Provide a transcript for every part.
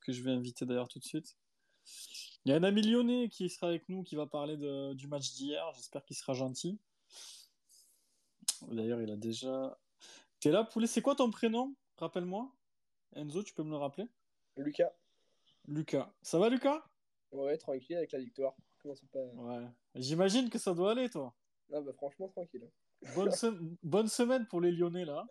que je vais inviter d'ailleurs tout de suite. Il y a un ami lyonnais qui sera avec nous, qui va parler de, du match d'hier. J'espère qu'il sera gentil. D'ailleurs, il a déjà. T'es là, poulet? C'est quoi ton prénom? Rappelle-moi. Enzo, tu peux me le rappeler? Lucas. Lucas. Ça va, Lucas? Ouais, tranquille avec la victoire. Comment ça pas... Ouais. J'imagine que ça doit aller, toi. Bah franchement, tranquille. Bonne, se- bonne semaine pour les Lyonnais, là.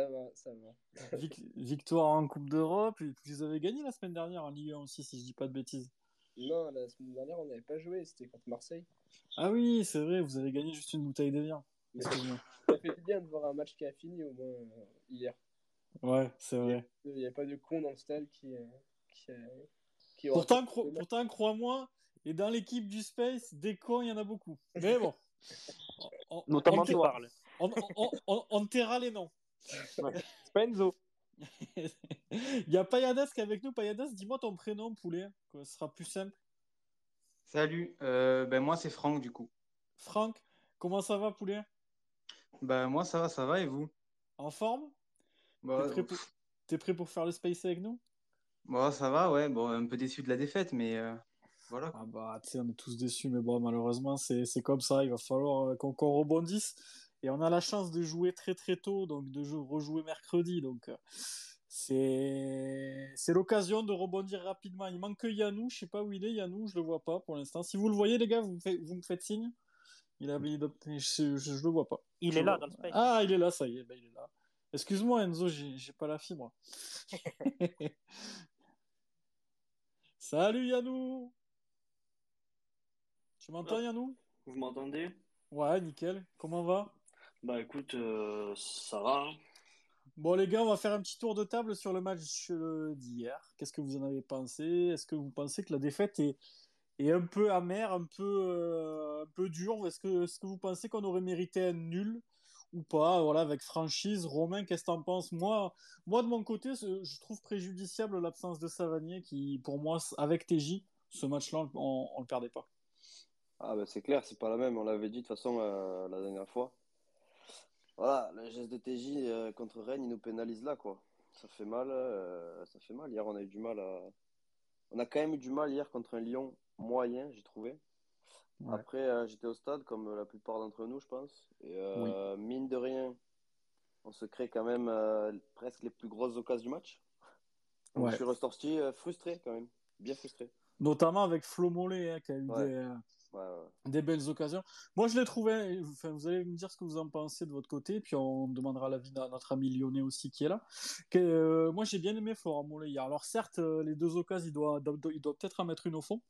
Ça va, ça va. Vic- Victoire en Coupe d'Europe. Et puis, vous avez gagné la semaine dernière en Ligue 1 aussi, si je dis pas de bêtises. Non, la semaine dernière, on n'avait pas joué, c'était contre Marseille. Ah oui, c'est vrai, vous avez gagné juste une bouteille de viande. Ça fait du bien de voir un match qui a fini au moins euh, hier. Ouais, c'est vrai. Il n'y a pas de con dans le stade qui. euh, qui, euh, qui Pourtant, cro- pourtant crois-moi, et dans l'équipe du Space, des cons, il y en a beaucoup. Mais bon. On- on- Notamment on, tu te- parles. on, on, on- on taira les noms. Spenzo. Il y a Payadas qui est avec nous. Payadas, dis-moi ton prénom, poulet, que ce sera plus simple. Salut, euh, ben moi c'est Franck du coup. Franck, comment ça va, poulet? Ben moi ça va, ça va et vous? En forme? Bah, T'es prêt, pour... t'es prêt pour faire le Space avec nous? Bon, ça va, ouais, bon, un peu déçu de la défaite, mais euh, voilà. Ah bah, tu sais, on est tous déçus, mais bon, malheureusement, c'est c'est comme ça. Il va falloir euh, qu'on qu'on rebondisse. Et on a la chance de jouer très très tôt, donc de jou- rejouer mercredi. Donc, euh, c'est c'est l'occasion de rebondir rapidement. Il manque que Yannou. Je sais pas où il est, Yannou. Je le vois pas pour l'instant. Si vous le voyez, les gars, vous me faites, vous me faites signe. Il a, il a- je, je, le vois pas. Il Je est là vois- dans le space. Ah, il est là, ça y est, ben, il est là. Excuse-moi, Enzo, j'ai j'ai pas la fibre. Salut Yannou Tu m'entends Yannou Vous m'entendez? Ouais, nickel. Comment va? Bah écoute, euh, ça va. hein. Bon les gars, on va faire un petit tour de table sur le match euh, d'hier. Qu'est-ce que vous en avez pensé? Est-ce que vous pensez que la défaite est, est un peu amère, un peu, euh, un peu dure? Est-ce que, est-ce que vous pensez qu'on aurait mérité un nul ou pas? Voilà, avec franchise. Romain, qu'est-ce que t'en penses? Moi, moi, de mon côté, ce- je trouve préjudiciable l'absence de Savanier qui, pour moi, avec TJ, ce match-là, on, on le perdait pas. Ah bah c'est clair, c'est pas la même, on l'avait dit de toute façon euh, la dernière fois. Voilà, le geste de TJ euh, contre Rennes, il nous pénalise là quoi. Ça fait mal, euh, ça fait mal. Hier on a eu du mal à... On a quand même eu du mal hier contre un Lyon moyen, j'ai trouvé. Ouais. Après euh, j'étais au stade comme la plupart d'entre nous je pense. Et mine de rien, on se crée quand même presque les plus grosses occasions du match. Donc, Ouais. je suis ressorti frustré quand même, bien frustré. Notamment avec Flo Mollet, hein, qui a eu Ouais. des, Des belles occasions. Moi, je l'ai trouvé. Enfin, vous allez me dire ce que vous en pensez de votre côté, puis on demandera l'avis de notre ami lyonnais aussi qui est là. Que, euh, moi, j'ai bien aimé Florent Mollet hier. Alors, certes, euh, les deux occasions, il doit- il doit peut-être en mettre une au fond,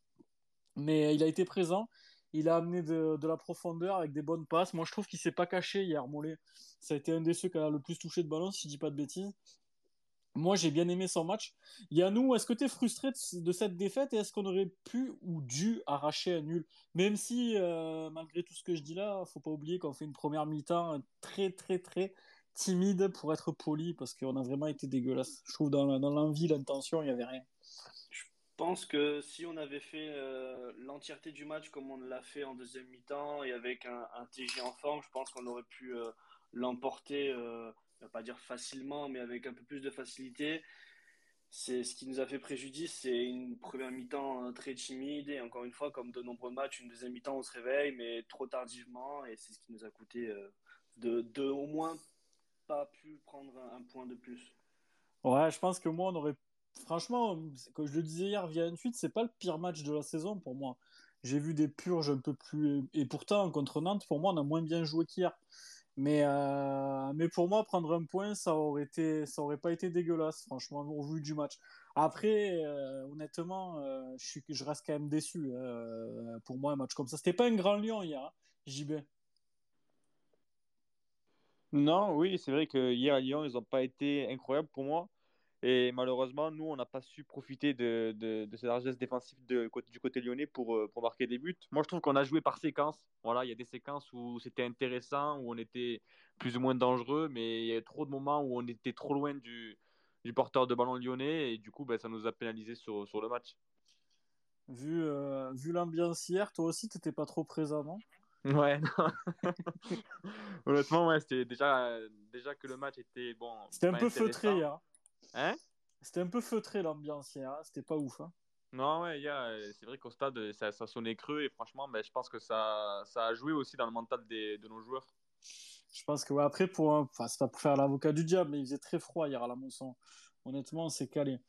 mais il a été présent. Il a amené de, de la profondeur avec des bonnes passes. Moi, je trouve qu'il s'est pas caché hier, Mollet. Ça a été un des ceux qui a le plus touché de ballon, si je dis pas de bêtises. Moi, j'ai bien aimé son match. Yannou, est-ce que tu es frustré de, cette défaite et est-ce qu'on aurait pu ou dû arracher un nul? Même si, euh, malgré tout ce que je dis là, faut pas oublier qu'on fait une première mi-temps très, très, très timide pour être poli parce qu'on a vraiment été dégueulasse. Je trouve dans, l'envie, l'intention, il y avait rien. Je pense que si on avait fait euh, l'entièreté du match comme on l'a fait en deuxième mi-temps et avec un, un TJ en forme, je pense qu'on aurait pu euh, l'emporter, euh, on va pas dire facilement, mais avec un peu plus de facilité. C'est ce qui nous a fait préjudice, c'est une première mi-temps euh, très timide et encore une fois, comme de nombreux matchs, une deuxième mi-temps on se réveille, mais trop tardivement et c'est ce qui nous a coûté euh, de, au moins pas pu prendre un, un point de plus. Ouais, je pense que moi, on aurait. Franchement, comme je le disais hier via une suite, c'est pas le pire match de la saison pour moi. J'ai vu des purges un peu plus. Et pourtant, contre Nantes, pour moi, on a moins bien joué qu'hier. Mais, euh, mais pour moi, prendre un point, ça aurait été, ça aurait pas été dégueulasse, franchement, au vu du match. Après, euh, honnêtement, euh, je suis, je reste quand même déçu. pour moi, un match comme ça, c'était pas un grand Lyon hier, hein, JB. Non, oui, c'est vrai que hier à Lyon, ils n'ont pas été incroyables pour moi. Et malheureusement, nous, on n'a pas su profiter de, de, de cette largesse défensive de, du côté lyonnais pour, euh, pour marquer des buts. Moi, je trouve qu'on a joué par séquence. Voilà, il y a des séquences où c'était intéressant, où on était plus ou moins dangereux, mais il y a trop de moments où on était trop loin du, du porteur de ballon lyonnais et du coup, ben, ça nous a pénalisé sur, sur le match. Vu, euh, vu l'ambiance hier, toi aussi, t'étais pas trop présent, non? Ouais, non. Honnêtement, ouais, c'était déjà, déjà que le match était bon. C'était un peu feutré hier. Hein? C'était un peu feutré l'ambiance hier, hein. c'était pas ouf. Hein. Non, ouais, c'est vrai qu'au stade, ça, ça, sonnait creux et franchement, ben, je pense que ça, ça a joué aussi dans le mental des, de nos joueurs. Je pense que ouais, après, pour, enfin, c'est pas pour faire l'avocat du diable, mais il faisait très froid hier à la Monson. Honnêtement, on s'est calé.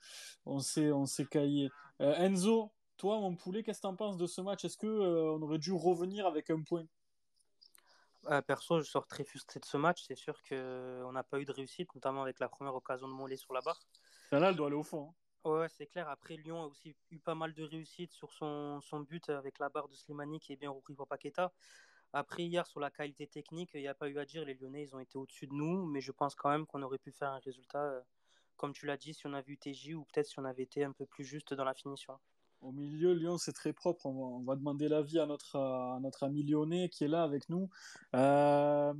On s'est, on s'est caillé. Euh, Enzo, toi, mon poulet, qu'est-ce que tu en penses de ce match? Est-ce qu'on euh, on aurait dû revenir avec un point? Euh, Perso, je sors très frustré de ce match. C'est sûr qu'on n'a pas eu de réussite, notamment avec la première occasion de Mollet sur la barre. Là, elle doit aller au fond. Hein. Ouais, c'est clair. Après, Lyon a aussi eu pas mal de réussite sur son, son but avec la barre de Slimani qui est bien repris par Paqueta. Après, hier, sur la qualité technique, il n'y a pas eu à dire. Les Lyonnais, ils ont été au-dessus de nous, mais je pense quand même qu'on aurait pu faire un résultat, euh, comme tu l'as dit, si on avait eu TJ ou peut-être si on avait été un peu plus juste dans la finition. Au milieu, Lyon, c'est très propre. On va, demander l'avis à notre, à notre ami lyonnais qui est là avec nous. Euh,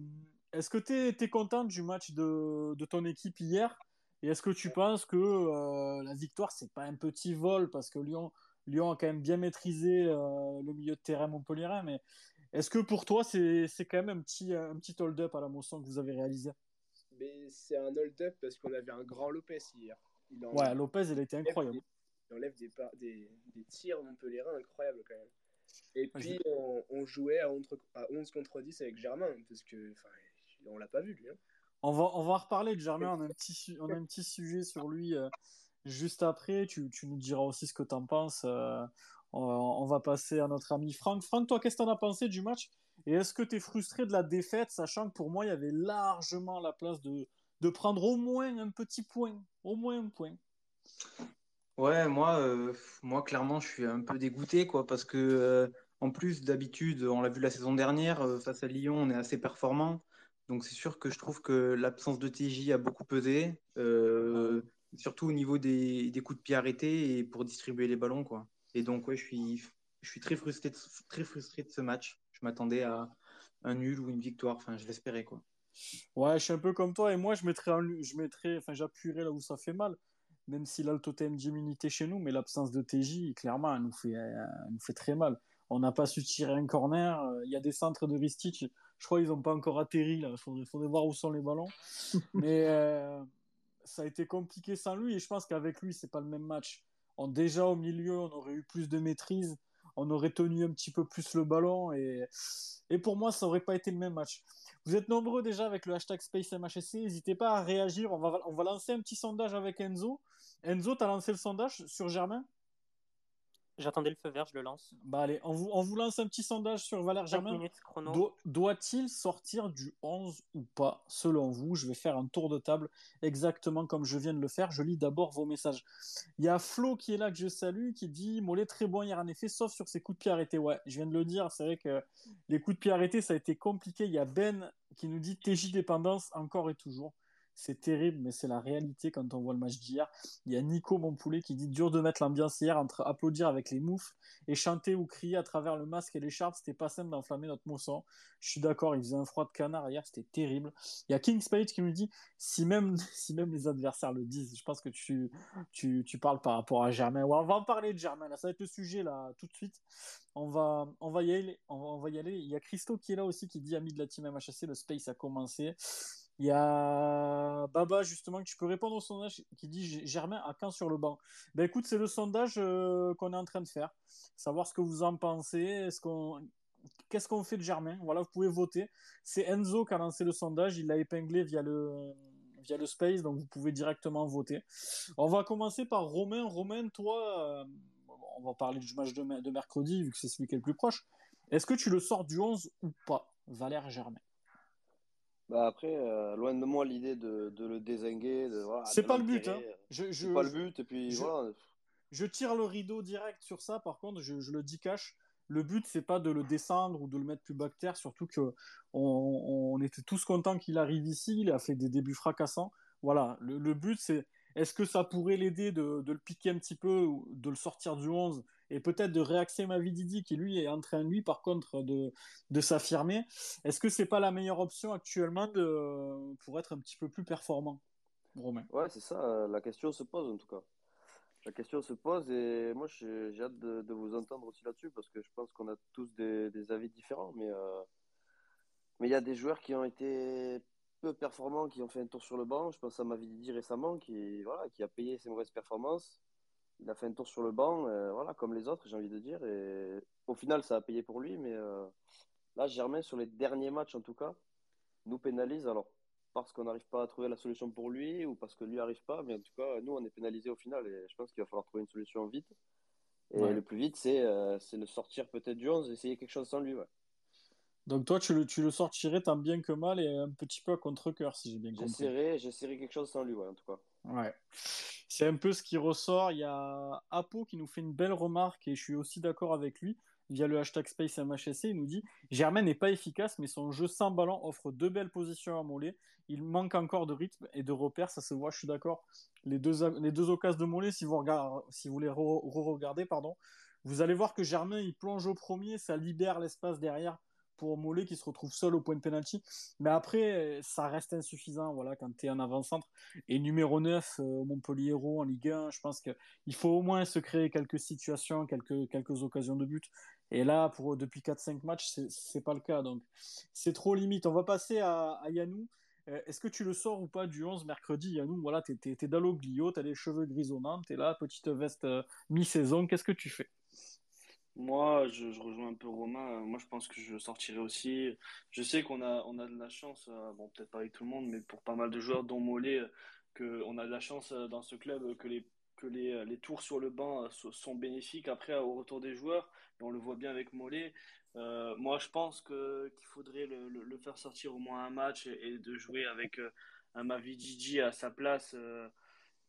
est-ce que tu es, content du match de, de ton équipe hier? Et est-ce que tu penses que euh, la victoire, c'est pas un petit vol? Parce que Lyon, Lyon a quand même bien maîtrisé le milieu de terrain montpelliérain, mais est-ce que pour toi, c'est quand même un petit, un petit hold-up à la Mosson que vous avez réalisé? Mais c'est un hold-up parce qu'on avait un grand Lopez hier. ouais, Lopez, il était incroyable. Il enlève des, des, des tirs reins incroyables quand même. Et puis, on, jouait à 11, à 11, contre 10 avec Germain, parce que on l'a pas vu lui. Hein. On, va, on va reparler de Germain, on a un petit, on a un petit sujet sur lui euh, juste après. Tu, tu, nous diras aussi ce que tu en penses. Euh, on va passer à notre ami Franck. Franck, toi, qu'est-ce que tu en as pensé du match? Et est-ce que tu es frustré de la défaite, sachant que pour moi, il y avait largement la place de, de prendre au moins un petit point Au moins un point? Ouais, moi, euh, moi clairement, je suis un peu dégoûté, quoi, parce que euh, en plus, d'habitude, on l'a vu la saison dernière, euh, face à Lyon, on est assez performant. Donc c'est sûr que je trouve que l'absence de TJ a beaucoup pesé, surtout au niveau des, des, coups de pied arrêtés et pour distribuer les ballons, quoi. Et donc, ouais, je suis, je suis très, frustré de, très frustré de ce match. Je m'attendais à un nul ou une victoire. Enfin, je l'espérais, quoi. Ouais, je suis un peu comme toi. Et moi, je mettrais, je mettrais enfin, j'appuierais là où ça fait mal. Même s'il a le totem d'immunité chez nous, mais l'absence de TJ, clairement, elle nous fait, nous fait très mal. On n'a pas su tirer un corner. Il y a des centres de Ristich. Je crois qu'ils n'ont pas encore atterri. Il faudrait, faudrait, voir où sont les ballons. mais euh, ça a été compliqué sans lui. Et je pense qu'avec lui, c'est pas le même match déjà au milieu, on aurait eu plus de maîtrise, on aurait tenu un petit peu plus le ballon et, et pour moi, ça n'aurait pas été le même match. Vous êtes nombreux déjà avec le hashtag SpaceMHSC, n'hésitez pas à réagir, on va, on va lancer un petit sondage avec Enzo. Enzo, tu as lancé le sondage sur Germain? J'attendais le feu vert, je le lance. Bah allez, on vous, on vous lance un petit sondage sur Valère Germain. Doit-il sortir du 11 ou pas, selon vous? Je vais faire un tour de table exactement comme je viens de le faire. Je lis d'abord vos messages. Il y a Flo qui est là, que je salue, qui dit Mollet très bon hier en effet, sauf sur ses coups de pied arrêtés. Ouais, je viens de le dire, c'est vrai que les coups de pied arrêtés, ça a été compliqué. Il y a Ben qui nous dit TJ dépendance encore et toujours. C'est terrible, mais c'est la réalité quand on voit le match d'hier. Il y a Nico Monpoulet qui dit dur de mettre l'ambiance hier entre applaudir avec les moufs et chanter ou crier à travers le masque et l'écharpe. C'était pas simple d'enflammer notre mousson. Je suis d'accord, il faisait un froid de canard hier, c'était terrible. Il y a King Spade qui nous dit si même, si même les adversaires le disent, je pense que tu, parles par rapport à Germain. on va en parler de Germain, là, ça va être le sujet là tout de suite. On va, on y aller. Il y a Christo qui est là aussi qui dit ami de la team MHC, le space a commencé. Il y a Baba, justement, que tu peux répondre au sondage qui dit Germain à quand sur le banc? Ben écoute, c'est le sondage euh, qu'on est en train de faire. Savoir ce que vous en pensez. Qu'est-ce qu'on fait de Germain? Voilà, vous pouvez voter. C'est Enzo qui a lancé le sondage. Il l'a épinglé via le, via le Space, donc vous pouvez directement voter. On va commencer par Romain. Romain, toi, euh, on va parler du match de, de mercredi, vu que c'est celui qui est le plus proche. Est-ce que tu le sors du 11 ou pas, Valère Germain bah après, euh, loin de moi l'idée de, de, le désinguer. Voilà, c'est pas le but. Hein. Je, c'est pas le but. Et puis je, voilà. je tire le rideau direct sur ça. Par contre, je, je le dis cash. Le but, c'est pas de le descendre ou de le mettre plus bactère. Surtout que on, on était tous contents qu'il arrive ici. Il a fait des débuts fracassants. Voilà. Le, le but, c'est est-ce que ça pourrait l'aider de, de, le piquer un petit peu, de le sortir du 11 et peut-être de réaxer Mavididi qui lui est en train lui par contre de, de s'affirmer. Est-ce que c'est pas la meilleure option actuellement pour être un petit peu plus performant, Romain? Ouais, c'est ça. La question se pose en tout cas. La question se pose et moi j'ai hâte de, vous entendre aussi là-dessus parce que je pense qu'on a tous des, des, avis différents, mais euh, mais il y a des joueurs qui ont été peu performants qui ont fait un tour sur le banc. Je pense à Mavididi récemment qui, voilà, qui a payé ses mauvaises performances. Il a fait un tour sur le banc, euh, voilà, comme les autres, j'ai envie de dire. Et au final, ça a payé pour lui. Mais euh, là, Germain, sur les derniers matchs en tout cas, nous pénalise. Alors, parce qu'on n'arrive pas à trouver la solution pour lui ou parce que lui n'arrive pas. Mais en tout cas, nous, on est pénalisé au final. Et je pense qu'il va falloir trouver une solution vite. Et Ouais. le plus vite, c'est euh, le sortir peut-être du 11, essayer quelque chose sans lui. Ouais. Donc toi, tu le, tu le sortirais tant bien que mal et un petit peu à contre-cœur, si j'ai bien compris. J'essaierai, j'essaierai quelque chose sans lui, ouais, en tout cas. Ouais. C'est un peu ce qui ressort. Il y a Apo qui nous fait une belle remarque et je suis aussi d'accord avec lui. Via le hashtag SpaceMHSC, il nous dit Germain n'est pas efficace, mais son jeu sans ballon offre deux belles positions à Mollet. Il manque encore de rythme et de repères, ça se voit, je suis d'accord. Les deux, les deux occasions de Mollet, si vous, regardez, si vous les re-regardez, pardon, vous allez voir que Germain, il plonge au premier, ça libère l'espace derrière pour Mollet qui se retrouve seul au point de penalty. Mais après, ça reste insuffisant voilà, quand tu es en avant-centre. Et numéro 9 euh, au Montpellier en Ligue 1, je pense qu'il faut au moins se créer quelques situations, quelques, quelques occasions de but. Et là, pour, depuis 4-5 matchs, c'est pas le cas. Donc, c'est trop limite. On va passer à, à Yanou. Euh, Est-ce que tu le sors ou pas du 11 mercredi, Yanou Voilà, t'es es, Daloglio, t'as les cheveux grisonnants, t'es là, petite veste euh, mi-saison. Qu'est-ce que tu fais? Moi, je, rejoins un peu Romain. Moi, je pense que je sortirai aussi. Je sais qu'on a, on a de la chance, euh, bon, peut-être pas avec tout le monde, mais pour pas mal de joueurs, dont Mollet, que on a de la chance dans ce club que les que les, les, tours sur le banc sont bénéfiques après au retour des joueurs. On le voit bien avec Mollet. Euh, moi, je pense qu'il faudrait le, faire sortir au moins un match et, et de jouer avec euh, un Mavididi à sa place euh,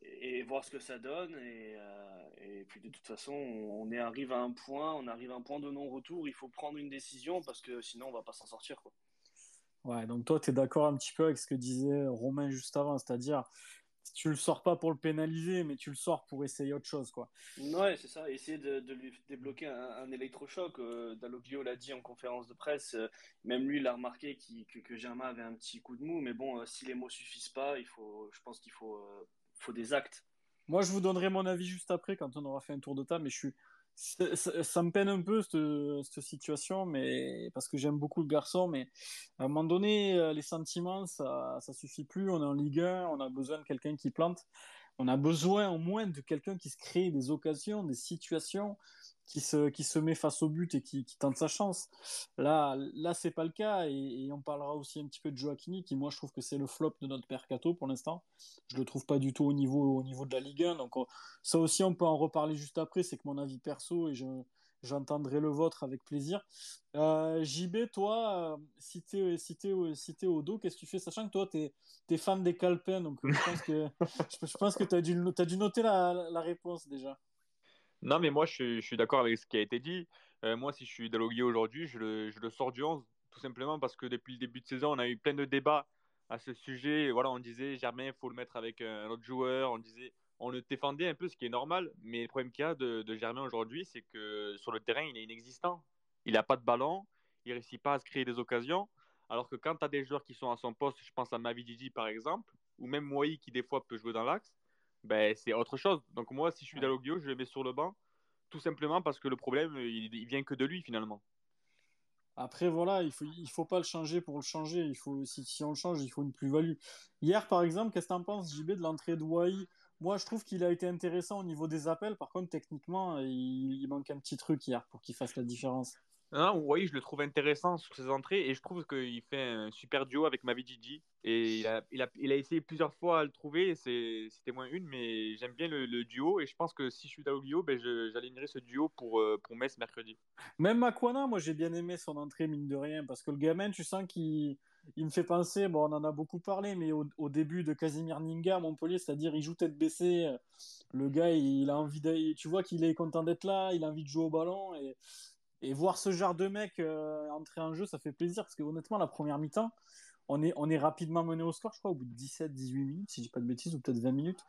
et, et, voir ce que ça donne. Et, euh, et puis de toute façon, on, on est arrive à un point, on arrive à un point de non-retour. Il faut prendre une décision parce que sinon, on va pas s'en sortir. Quoi. Ouais, donc toi, tu es d'accord un petit peu avec ce que disait Romain juste avant, c'est-à-dire tu le sors pas pour le pénaliser, mais tu le sors pour essayer autre chose, quoi. Ouais, c'est ça. Essayer de, de, lui débloquer un, un électrochoc. Euh, Dalloglio l'a dit en conférence de presse. Euh, même lui, il a remarqué qu que, que Germain avait un petit coup de mou. Mais bon, euh, si les mots suffisent pas, il faut, je pense qu'il faut, faut des actes. Moi, je vous donnerai mon avis juste après, quand on aura fait un tour de table. Mais je suis, ça, me peine un peu cette, cette situation, mais parce que j'aime beaucoup le garçon, mais à un moment donné, euh, les sentiments, ça, ça suffit plus. On est en Ligue 1, on a besoin de quelqu'un qui plante. On a besoin au moins de quelqu'un qui se crée des occasions, des situations, qui se, qui se met face au but et qui, qui tente sa chance. Là, là c'est pas le cas. Et, et, on parlera aussi un petit peu de Joaquini, qui moi je trouve que c'est le flop de notre Percato pour l'instant. Je le trouve pas du tout au niveau, au niveau de la Ligue 1. Donc on, ça aussi, on peut en reparler juste après. C'est que mon avis perso et je, j'entendrai le vôtre avec plaisir. Euh, JB, toi, si t'es si t'es si au dos, qu'est-ce que tu fais? Sachant que toi, t'es es fan des Calpins, donc je pense que je pense que t'as dû as dû noter la, la réponse déjà. Non, mais moi, je suis, d'accord avec ce qui a été dit. Euh, moi, si je suis Dalloglio aujourd'hui, je le, sors du 11, tout simplement parce que depuis le début de saison, on a eu plein de débats à ce sujet. Voilà, on disait Germain, il faut le mettre avec un autre joueur. On disait, on le défendait un peu, ce qui est normal. Mais le problème qu'il y a de, Germain aujourd'hui, c'est que sur le terrain, il est inexistant. Il n'a pas de ballon, il ne réussit pas à se créer des occasions. Alors que quand tu as des joueurs qui sont à son poste, je pense à Mavididi par exemple, ou même Moi qui des fois peut jouer dans l'axe, ben, c'est autre chose. Donc moi, si je suis Dalloglio, je le mets sur le banc, tout simplement parce que le problème, il, il vient que de lui finalement. Après, voilà, il faut, il faut pas le changer pour le changer. Il faut, si, si on le change, il faut une plus-value. Hier, par exemple, qu'est-ce que tu en penses, JB, de l'entrée de Wai? Moi, je trouve qu'il a été intéressant au niveau des appels. Par contre, techniquement, il, il manque un petit truc hier pour qu'il fasse la différence. Non, oui, je le trouve intéressant sur ses entrées et je trouve qu'il fait un super duo avec Mavididi. Et il a, il, a, essayé plusieurs fois à le trouver, c'était moins une, mais j'aime bien le, duo et je pense que si je suis Daoglio, ben j'alignerai ce duo pour, euh, pour Metz mercredi. Même Makwana, moi j'ai bien aimé son entrée, mine de rien, parce que le gamin, tu sens qu'il il me fait penser, bon, on en a beaucoup parlé, mais au, au début de Casimir Ninga à Montpellier, c'est-à-dire il joue tête baissée, le gars, il a envie de, tu vois qu'il est content d'être là, il a envie de jouer au ballon et et voir ce genre de mec euh, entrer en jeu, ça fait plaisir parce que honnêtement, la première mi-temps, on est, on est rapidement mené au score, je crois, au bout de 17-18 minutes, si je dis pas de bêtises, ou peut-être 20 minutes.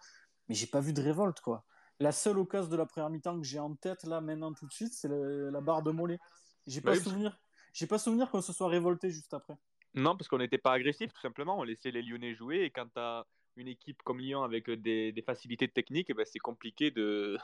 Mais j'ai pas vu de révolte, quoi. La seule occasion de la première mi-temps que j'ai en tête, là, maintenant, tout de suite, c'est la barre de Mollet. J'ai pas, oui, souvenir, j'ai pas souvenir qu'on se soit révolté juste après. Non, parce qu'on n'était pas agressif, tout simplement. On laissait les Lyonnais jouer et quand t'as une équipe comme Lyon avec des, des facilités techniques, eh ben, c'est compliqué de,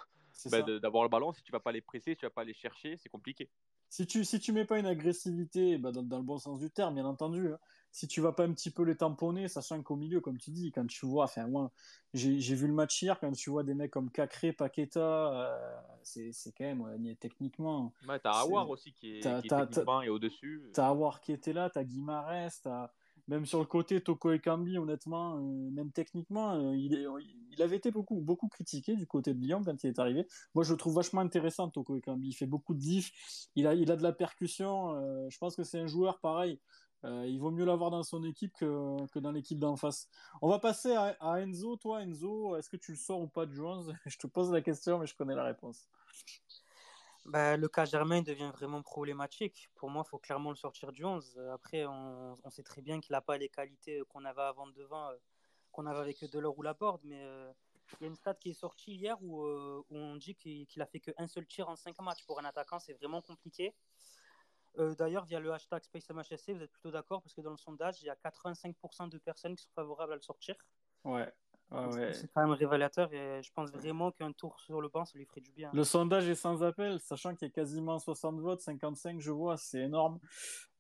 ben, de- d'avoir le ballon. Si tu vas pas les presser, si tu vas pas les chercher, c'est compliqué. Si tu si tu mets pas une agressivité, bah, dans, dans le bon sens du terme, bien entendu, hein. si tu vas pas un petit peu les tamponner, sachant qu'au milieu, comme tu dis, quand tu vois, enfin moi, j'ai vu le match hier, quand tu vois des mecs comme Cacré, Paqueta, euh, c'est quand même techniquement. Ouais, t'as Awar aussi qui est, est et au-dessus. T'as Awar qui était là, t'as Guimarães, t'as même sur le côté Toko Ekambi, honnêtement, euh, même techniquement, euh, il, avait été beaucoup, beaucoup critiqué du côté de Lyon quand il est arrivé. Moi, je le trouve vachement intéressant, Toko Ekambi. Il fait beaucoup de diff, il a, il a de la percussion. euh, je pense que c'est un joueur pareil. Il vaut mieux l'avoir dans son équipe que, que dans l'équipe d'en face. On va passer à, à Enzo. Toi, Enzo, est-ce que tu le sors ou pas de Jones? Je te pose la question, mais je connais la réponse. Bah, le cas Germain devient vraiment problématique. Pour moi, il faut clairement le sortir du 11. Euh, Après, on, sait très bien qu'il n'a pas les qualités qu'on avait avant devant, euh, qu'on avait avec Delors ou Laborde. Mais euh, il y a une stat qui est sortie hier où, euh, on dit qu'il qu'il a fait qu'un seul tir en 5 matchs. Pour un attaquant, c'est vraiment compliqué. Euh, D'ailleurs, via le hashtag SpaceMHSC, vous êtes plutôt d'accord parce que dans le sondage, il y a 85% de personnes qui sont favorables à le sortir. Ouais. Ouais. C'est quand même révélateur et je pense vraiment qu'un tour sur le banc, ça lui ferait du bien. Le sondage est sans appel, sachant qu'il y a quasiment 60 votes, 55 je vois, c'est énorme.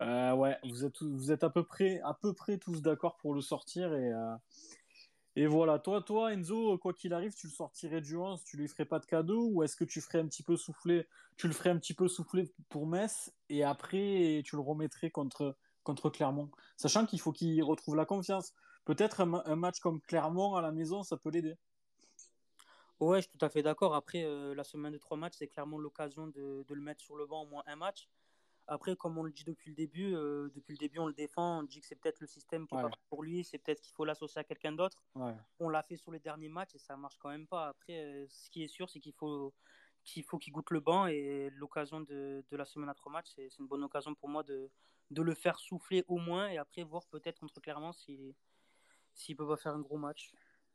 Euh, ouais, vous êtes, tous- vous êtes à peu près, à peu près tous d'accord pour le sortir et, euh, et voilà. Toi, toi, Enzo, quoi qu'il arrive, tu le sortirais du 11, tu lui ferais pas de cadeau ou est-ce que tu ferais un petit peu souffler, tu le ferais un petit peu souffler pour Metz et après tu le remettrais contre, contre Clermont, sachant qu'il faut qu'il retrouve la confiance. Peut-être un, ma- un match comme Clermont à la maison, ça peut l'aider. Ouais, je suis tout à fait d'accord. Après, euh, la semaine de trois matchs, c'est clairement l'occasion de, de le mettre sur le banc au moins un match. Après, comme on le dit depuis le début, euh, depuis le début, on le défend. On dit que c'est peut-être le système qui est Ouais. pas pour lui. C'est peut-être qu'il faut l'associer à quelqu'un d'autre. Ouais. On l'a fait sur les derniers matchs et ça marche quand même pas. Après, euh, ce qui est sûr, c'est qu'il faut qu'il faut qu'il goûte le banc et l'occasion de, de la semaine à trois matchs, c'est une bonne occasion pour moi de, de le faire souffler au moins et après voir peut-être contre Clermont s'il s'il peut pas faire un gros match.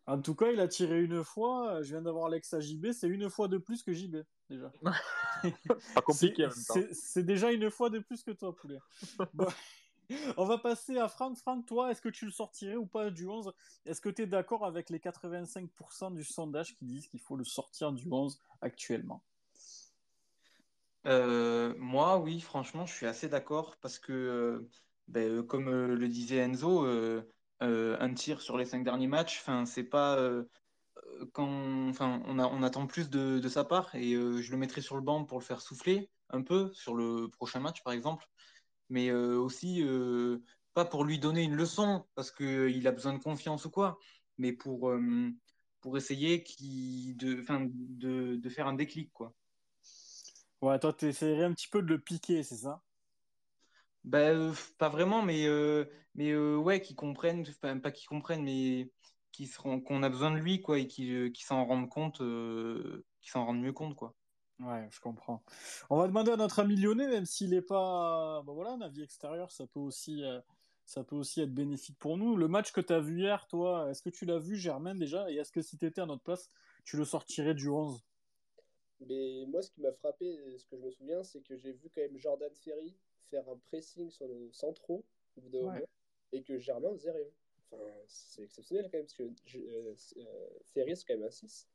En tout cas, il a tiré une fois. Je viens d'avoir l'ex à JB. C'est une fois de plus que JB, déjà. Pas compliqué en C'est- même temps. C'est c'est déjà une fois de plus que toi, poulet. Bon. On va passer à Franck. Franck, toi, est-ce que tu le sortirais ou pas du 11 Est-ce que tu es d'accord avec les 85% du sondage qui disent qu'il faut le sortir du 11 actuellement? Euh, moi, oui, franchement, je suis assez d'accord parce que, euh, ben, euh, comme euh, le disait Enzo, euh, un tir sur les cinq derniers matchs, enfin, c'est pas euh, euh, quand, enfin, on a, on attend plus de, de sa part et euh, je le mettrai sur le banc pour le faire souffler un peu sur le prochain match, par exemple, mais euh, aussi euh, pas pour lui donner une leçon parce que il a besoin de confiance ou quoi, mais pour euh, pour essayer qui de, enfin, de, de faire un déclic, quoi. Ouais, toi, tu essaierais un petit peu de le piquer, c'est ça? Ben, euh, pas vraiment, mais, euh, mais euh, ouais, qu'ils comprennent, pas qu'ils comprennent, mais qu'ils seront, qu'on a besoin de lui, quoi, et qu'ils euh, qu'ils s'en rendent compte, euh, qu'ils s'en rendent mieux compte, quoi. Ouais, je comprends. On va demander à notre ami lyonnais, même s'il n'est pas. Bon voilà, un avis extérieur, ça peut aussi, euh, ça peut aussi être bénéfique pour nous. Le match que tu as vu hier, toi, est-ce que tu l'as vu, Germain, déjà? Et est-ce que si tu étais à notre place, tu le sortirais du 11 Mais moi, ce qui m'a frappé, ce que je me souviens, c'est que j'ai vu quand même Jordan Ferry faire un pressing sur le centraux au bout d'un Ouais. moment, et que Germain faisait rien. Enfin, c'est exceptionnel quand même, parce que euh, euh, Ferry, c'est quand même un 6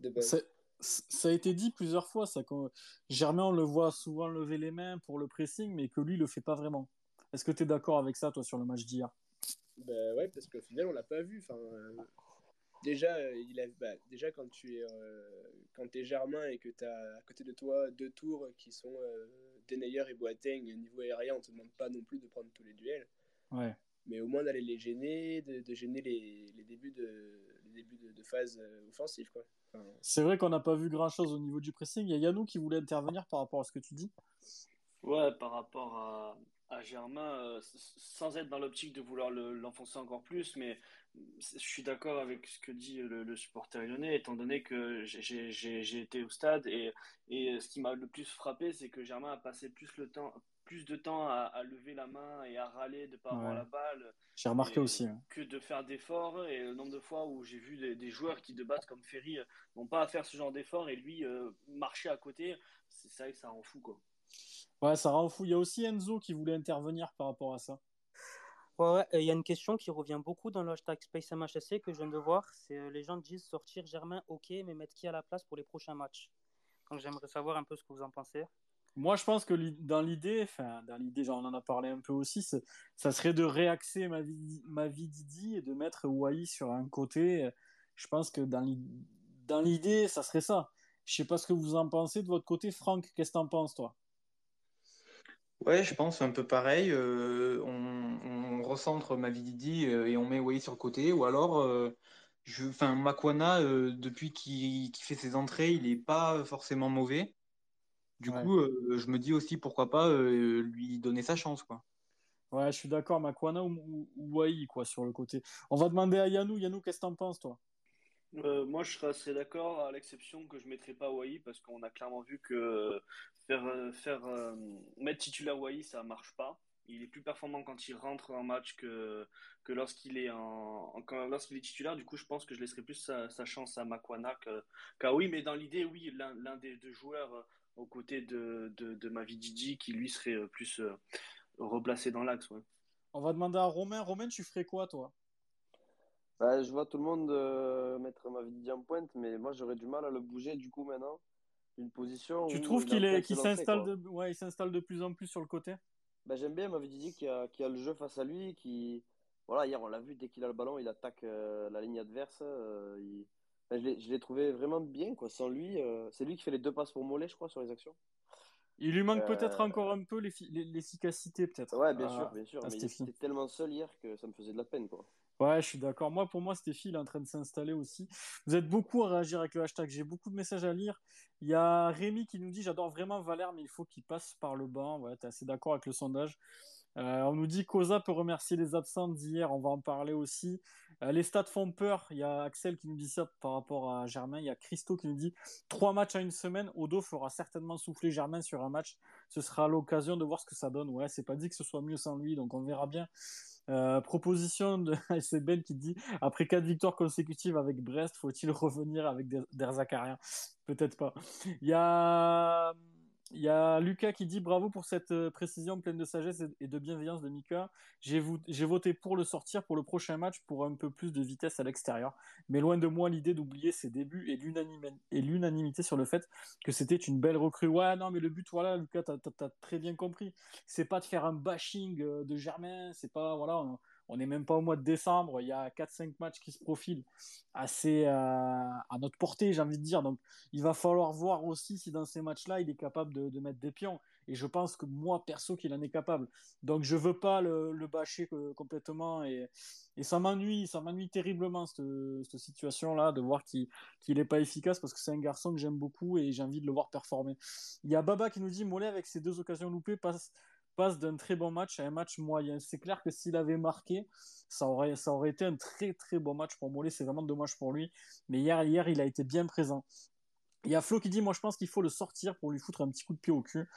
de base. Ça a été dit plusieurs fois, ça. Quand... Germain, on le voit souvent lever les mains pour le pressing, mais que lui, il le fait pas vraiment. Est-ce que tu es d'accord avec ça, toi, sur le match d'hier? Ben ouais, parce qu'au final, on l'a pas vu. Enfin, euh, déjà, euh, il a, bah, déjà, quand tu es, euh, quand es Germain et que tu as à côté de toi deux tours qui sont euh, Denayer et Boateng, au niveau aérien, on te demande pas non plus de prendre tous les duels, Ouais. mais au moins d'aller les gêner, de, de gêner les, les débuts de, les débuts de, de phase euh, offensive. Quoi. Enfin, C'est vrai qu'on n'a pas vu grand-chose au niveau du pressing. Il y a Yannou qui voulait intervenir par rapport à ce que tu dis. Ouais, par rapport à, à Germain, euh, sans être dans l'optique de vouloir le- l'enfoncer encore plus, mais je suis d'accord avec ce que dit le, le supporter lyonnais, étant donné que j'ai- été au stade et, et ce qui m'a le plus frappé, c'est que Germain a passé plus, le temps, plus de temps à, à lever la main et à râler de ne pas avoir Ouais. la balle J'ai remarqué et- aussi. hein. que de faire d'efforts. Et le nombre de fois où j'ai vu des, des joueurs qui de base comme Ferry euh, n'ont pas à faire ce genre d'efforts et lui euh, marcher à côté, c'est ça que ça rend fou quoi. Ouais, ça rend fou. Il y a aussi Enzo qui voulait intervenir par rapport à ça. Ouais, il y a une question qui revient beaucoup dans le hashtag SpaceMHSC que je viens de voir. C'est euh, les gens disent sortir Germain, ok, mais mettre qui à la place pour les prochains matchs? Donc j'aimerais savoir un peu ce que vous en pensez. Moi, je pense que dans l'idée, enfin, dans l'idée, genre, on en a parlé un peu aussi, ça serait de réaxer ma vie, ma vie Didi et de mettre Wai sur un côté. Je pense que dans l'idée, ça serait ça. Je sais pas ce que vous en pensez de votre côté. Franck, qu'est-ce que tu en penses, toi? Ouais, je pense un peu pareil. Euh, on, recentre Mavididi euh, et on met Wai sur le côté. Ou alors, euh, je, enfin, Makwana, depuis qu'il fait ses entrées, il n'est pas forcément mauvais. Du coup, je me dis aussi pourquoi pas lui donner sa chance, quoi. Ouais, je suis d'accord, Makwana ou, ou, quoi, sur le côté. On va demander à Yanou. Yanou, qu'est-ce que t'en penses, toi? Moi, je serais d'accord, à l'exception que je ne mettrais pas Wai, parce qu'on a clairement vu que faire, faire mettre titulaire Wai, ça ne marche pas. Il est plus performant quand il rentre en match que, lorsqu'il est, lorsqu'il est titulaire. Du coup, je pense que je laisserai plus sa, chance à Makwana qu'à oui. Mais dans l'idée, oui, l'un, des deux joueurs aux côtés de, de, de Mavididi qui lui serait plus replacé dans l'axe. On va demander à Romain. Romain, tu ferais quoi, toi? Bah, je vois tout le monde euh, mettre Mavididi en pointe, mais moi j'aurais du mal à le bouger du coup maintenant. Une position. Tu trouves qu'il est, s'installe de, ouais, il s'installe de plus en plus sur le côté? Bah, J'aime bien Mavididi qui a, qui a le jeu face à lui, qui voilà hier on l'a vu dès qu'il a le ballon il attaque euh, la ligne adverse. Euh, je l'ai trouvé vraiment bien quoi. Sans lui, c'est lui qui fait les deux passes pour Mollet je crois sur les actions. Il lui manque peut-être encore un peu l'efficacité peut-être. Ouais bien sûr bien sûr. mais il était tellement seul hier que ça me faisait de la peine quoi. Ouais, je suis d'accord. Moi, pour moi, Stéphie, il est en train de s'installer aussi. Vous êtes beaucoup à réagir avec le hashtag. J'ai beaucoup de messages à lire. Il y a Rémi qui nous dit J'adore vraiment Valère, mais il faut qu'il passe par le banc. Ouais, tu es assez d'accord avec le sondage. Euh, on nous dit Cosa peut remercier les absents d'hier. On va en parler aussi. Euh, les stats font peur. Il y a Axel qui nous dit ça par rapport à Germain. Il y a Christo qui nous dit Trois matchs à une semaine. Odo fera certainement souffler Germain sur un match. Ce sera l'occasion de voir ce que ça donne. Ouais, c'est pas dit que ce soit mieux sans lui. Donc on verra bien. Euh, proposition de c'est qui dit après quatre victoires consécutives avec Brest, faut-il revenir avec Der Peut-être pas. Il y a il y a Lucas qui dit bravo pour cette euh, précision pleine de sagesse et de bienveillance de Mika. J'ai voté pour le sortir pour le prochain match pour un peu plus de vitesse à l'extérieur. Mais loin de moi l'idée d'oublier ses débuts et l'unanimité sur le fait que c'était une belle recrue. Ouais, non, mais le but, voilà, Lucas, t'as as, très bien compris. C'est pas de faire un bashing euh, de Germain, c'est pas, voilà, n'est même pas au mois de décembre, il y a 4-5 matchs qui se profilent assez euh, à notre portée, j'ai envie de dire. Donc il va falloir voir aussi si dans ces matchs-là, il est capable de, mettre des pions. Et je pense que moi, perso, qu'il en est capable. Donc je veux pas le, bâcher complètement. Et, ça m'ennuie, ça m'ennuie terriblement cette, situation-là, de voir qu'il n'est pas efficace, parce que c'est un garçon que j'aime beaucoup et j'ai envie de le voir performer. Il y a Baba qui nous dit, Mollet, avec ses deux occasions loupées, passe passe d'un très bon match à un match moyen. C'est clair que s'il avait marqué, ça aurait, été un très très bon match pour Mollet. C'est vraiment dommage pour lui. Mais hier, hier, il a été bien présent. Il y a Flo qui dit, moi je pense qu'il faut le sortir pour lui foutre un petit coup de pied au cul.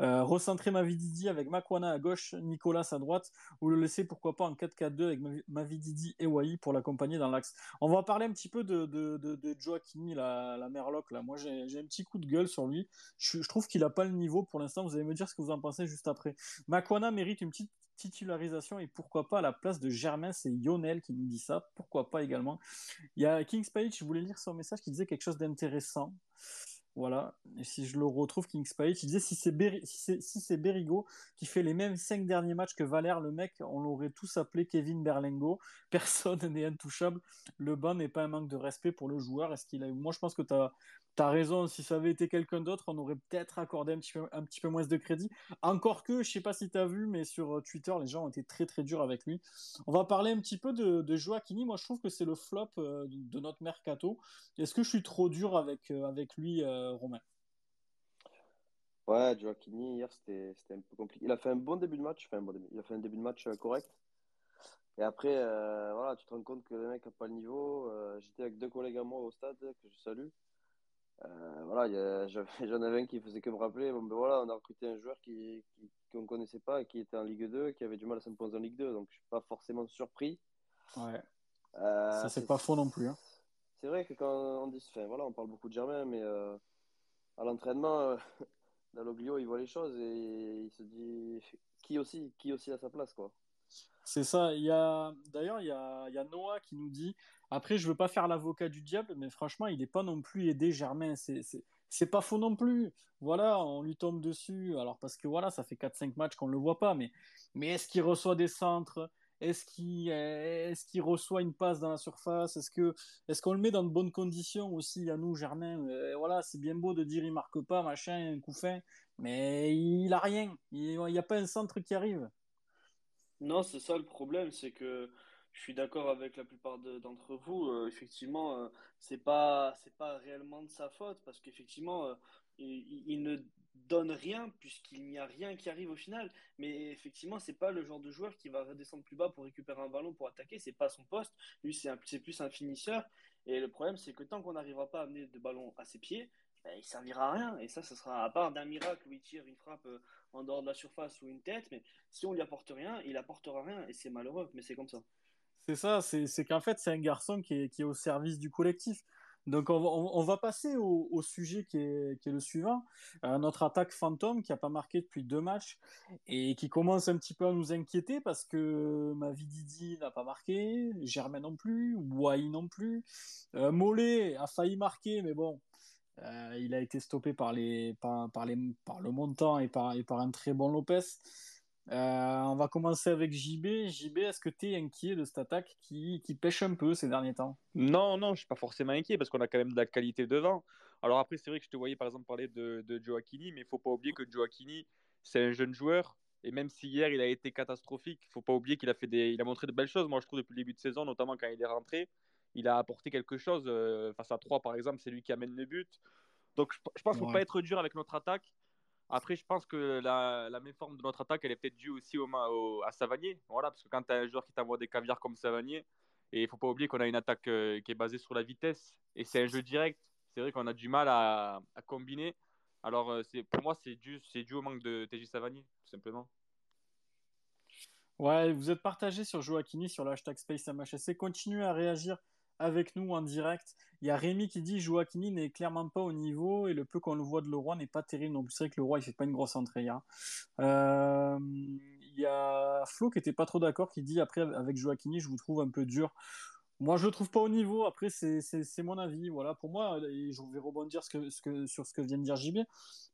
Euh, recentrer Mavididi avec Makwana à gauche, Nicolas à droite, ou le laisser pourquoi pas en 4-4-2 avec Mavididi et Wai pour l'accompagner dans l'axe. On va parler un petit peu de, de, la, la Merloc. Là. Moi j'ai un petit coup de gueule sur lui. Je, je trouve qu'il n'a pas le niveau pour l'instant. Vous allez me dire ce que vous en pensez juste après. Makwana mérite une petite titularisation et pourquoi pas à la place de Germain, c'est Yonel qui nous dit ça, pourquoi pas également. Il y a King's Page, je voulais lire son message qui disait quelque chose d'intéressant. Voilà, et si je le retrouve, King's Page, il disait si c'est si si Berigo qui fait les mêmes cinq derniers matchs que Valère, le mec, on l'aurait tous appelé Kevin Berlingo. Personne n'est intouchable. Le banc n'est pas un manque de respect pour le joueur. Est-ce qu'il a Moi, je pense que tu as T'as raison, si ça avait été quelqu'un d'autre, on aurait peut-être accordé un petit, peu, moins de crédit. Encore que, je sais pas si tu as vu, mais sur euh, Twitter, les gens ont été très très durs avec lui. On va parler un petit peu de, de Joaquini. Moi, je trouve que c'est le flop euh, de notre mercato. Est-ce que je suis trop dur avec, euh, avec lui, Romain? Ouais, Joaquini, hier, c'était un peu compliqué. Il a fait un bon début de match. Bon. Il a fait un début de match correct. Et après, voilà, tu te rends compte que le mec n'a pas le niveau. J'étais avec deux collègues à moi au stade, que je salue. Euh, voilà, j'en avais un qui faisait que me rappeler. Bon, ben voilà, on a recruté un joueur qui qu'on ne connaissait pas, qui était en Ligue 2, qui avait du mal à s'imposer en Ligue 2, donc je suis pas forcément surpris. Ouais. Euh, ça c'est pas faux non plus. Hein. C'est vrai que quand on dit, enfin voilà, on parle beaucoup de Germain, mais euh, à l'entraînement, Daloglio il voit les choses et il se dit qui aussi, qui aussi à sa place quoi. C'est ça. Il y a d'ailleurs il y a, il y a Noah qui nous dit après je veux pas faire l'avocat du diable, mais franchement il n'est pas non plus aidé Germain. C'est pas faux non plus. Voilà, on lui tombe dessus. Alors parce que voilà, ça fait 4-5 matchs qu'on le voit pas, mais mais est-ce qu'il reçoit des centres? Est-ce qu'il est qu'il reçoit une passe dans la surface? Est-ce qu'on le met dans de bonnes conditions aussi à nous, Germain? Euh, Voilà, c'est bien beau de dire il marque pas, machin, un coup fin, mais il a rien. Il n'y a pas un centre qui arrive. Non, c'est ça le problème, c'est que je suis d'accord avec la plupart d'entre vous. Euh, effectivement, euh, c'est pas c'est pas réellement de sa faute parce qu'effectivement, euh, il, ne donne rien puisqu'il n'y a rien qui arrive au final. Mais effectivement, c'est pas le genre de joueur qui va redescendre plus bas pour récupérer un ballon pour attaquer. C'est pas son poste. Lui, c'est plus un finisseur. Et le problème, c'est que tant qu'on n'arrivera pas à amener de ballon à ses pieds, ben, il servira à rien. Et ça, ce sera à part d'un miracle où il tire une frappe en dehors de la surface ou une tête. Mais si on lui apporte rien, il apportera rien. Et c'est malheureux, mais c'est comme ça. C'est ça, c'est qu'en fait, c'est un garçon qui est, au service du collectif. Donc, on va, passer au, sujet qui est, le suivant. Euh, notre attaque fantôme qui n'a pas marqué depuis deux matchs et qui commence un petit peu à nous inquiéter parce que Mavididi n'a pas marqué, Germain non plus, Wai non plus. Euh, Mollet a failli marquer, mais bon, euh, il a été stoppé par, le montant et par un très bon Lopez. Euh, on va commencer avec JB. JB, est-ce que tu es inquiet de cette attaque qui, qui, pêche un peu ces derniers temps? Non, non, je suis pas forcément inquiet parce qu'on a quand même de la qualité devant. Alors après, c'est vrai que je te voyais par exemple parler de, de Joaquini, mais il faut pas oublier que Joaquini, c'est un jeune joueur. Et même si hier il a été catastrophique, il faut pas oublier qu'il a, fait des, il a montré de belles choses. Moi, je trouve depuis le début de saison, notamment quand il est rentré, il a apporté quelque chose. Euh, face à 3, par exemple, c'est lui qui amène le but. Donc je, pense qu'il ne faut pas être dur avec notre attaque. Après, je pense que la, la même forme de notre attaque, elle est peut-être due aussi au, au, à Savanier. Voilà, parce que quand tu as un joueur qui t'envoie des caviars comme Savanier, et il faut pas oublier qu'on a une attaque euh, qui est basée sur la vitesse, et c'est un jeu direct. C'est vrai qu'on a du mal à, combiner. Alors, euh, pour moi, c'est dû, dû au manque de TJ Savanier, tout simplement. Ouais, vous êtes partagé sur Joaquini sur le hashtag SpaceMHSC. Continuez à réagir avec nous en direct. Il y a Rémi qui dit Joaquini n'est clairement pas au niveau et le peu qu'on le voit de Leroy n'est pas terrible plus. C'est vrai que Leroy il fait pas une grosse entrée. Hein. Euh, il y a Flo qui était pas trop d'accord qui dit après avec Joaquini je vous trouve un peu dur. Moi je le trouve pas au niveau. Après c'est mon avis. Voilà pour moi et je vais rebondir sur ce que vient de dire JB.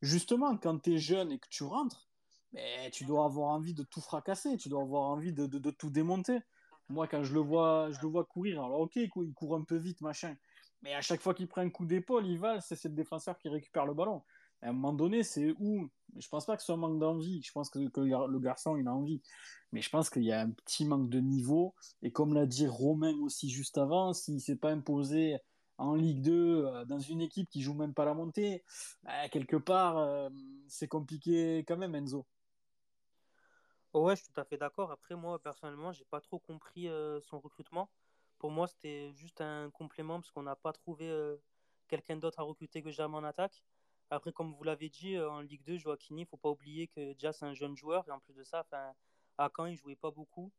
Justement quand tu es jeune et que tu rentres, mais tu dois avoir envie de tout fracasser. Tu dois avoir envie de tout démonter. Moi, quand je le vois, je le vois courir, alors ok, il court un peu vite, machin. Mais à chaque fois qu'il prend un coup d'épaule, il va, c'est le défenseur qui récupère le ballon. À un moment donné, c'est où Je pense pas que ce soit un manque d'envie. Je pense que, le garçon, il a envie. Mais je pense qu'il y a un petit manque de niveau. Et comme l'a dit Romain aussi juste avant, s'il s'est pas imposé en Ligue 2 euh, dans une équipe qui joue même pas la montée, bah, quelque part, euh, c'est compliqué quand même, Enzo. Ouais, je suis tout à fait d'accord. Après, moi, personnellement, j'ai pas trop compris euh, son recrutement. Pour moi, c'était juste un complément parce qu'on n'a pas trouvé euh, quelqu'un d'autre à recruter que Germain en attaque. Après, comme vous l'avez dit, euh, en Ligue 2, Joaquini, il faut pas oublier que déjà c'est un jeune joueur et en plus de ça, à Caen, il jouait pas beaucoup.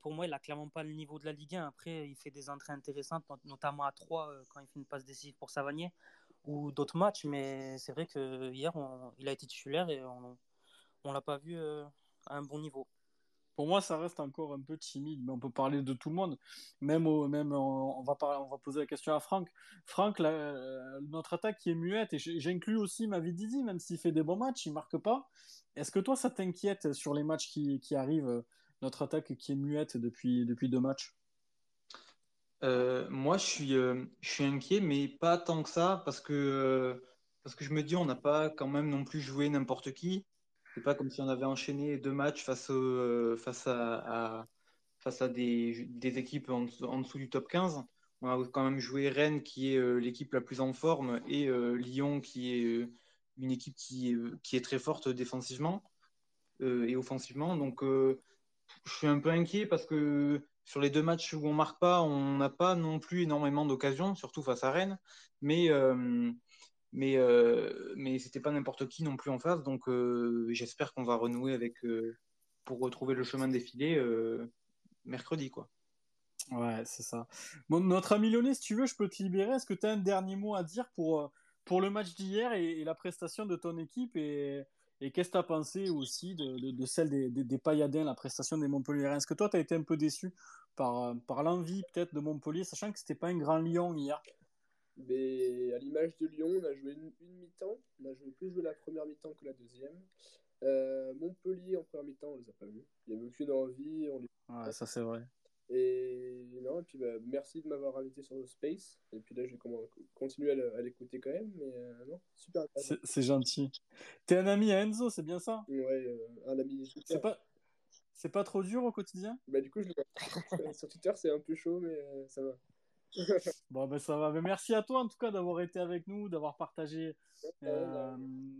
pour moi, il a clairement pas le niveau de la Ligue 1. Après, il fait des entrées intéressantes, notamment à 3 quand il fait une passe décisive pour Savanier ou d'autres matchs. Mais c'est vrai que hier, il a été titulaire et on, on l'a pas vu à un bon niveau. Pour moi, ça reste encore un peu timide, mais on peut parler de tout le monde. Même, au, même on, va parler, on va poser la question à Franck. Franck, la, notre attaque qui est muette, et j'inclus aussi Mavididi, même s'il fait des bons matchs, il marque pas. Est-ce que toi, ça t'inquiète sur les matchs qui, qui, arrivent, notre attaque qui est muette depuis, depuis deux matchs? Euh, Moi, je suis, euh, je suis inquiet, mais pas tant que ça, parce que, euh, parce que je me dis, on n'a pas quand même non plus joué n'importe qui. C'est pas comme si on avait enchaîné deux matchs face, euh, face à, face à des, des équipes en, dessous du top 15. On a quand même joué Rennes, qui est euh, l'équipe la plus en forme, et euh, Lyon, qui est une équipe qui est, qui est très forte défensivement et offensivement. Donc, je suis un peu inquiet parce que sur les deux matchs où on marque pas, on n'a pas non plus énormément d'occasions, surtout face à Rennes. Mais mais euh, mais c'était pas n'importe qui non plus en face donc euh, j'espère qu'on va renouer avec euh, pour retrouver le chemin défilé mercredi quoi. Ouais c'est ça. Bon, notre ami Lyonnais si tu veux je peux te libérer. Est-ce que tu as un dernier mot à dire pour pour le match d'hier et, la prestation de ton équipe et, qu'est-ce que tu as pensé aussi de, celle des, des, Payadins, la prestation des Montpellier Est-ce que toi, tu as été un peu déçu par, par l'envie peut-être de Montpellier, sachant que c'était pas un grand Lyon hier? Mais à l'image de Lyon, on a joué une, mi-temps. On a joué plus joué la première mi-temps que la deuxième. Euh, Montpellier en première mi-temps, on les a pas vus. Il n'y avait aucune envie. On les... Ouais, ça c'est vrai. Et non, et puis bah, merci de m'avoir invité sur le Space. Et puis là, je vais continuer à l'écouter quand même. Mais euh, non, super. C'est gentil. T'es un ami à Enzo, c'est bien ça? Ouais, euh, un ami C'est pas. C'est pas trop dur au quotidien? Bah du coup, je le... sur Twitter, c'est un peu chaud, mais ça va. Bon, ben ça va. Mais merci à toi en tout cas d'avoir été avec nous, d'avoir partagé euh,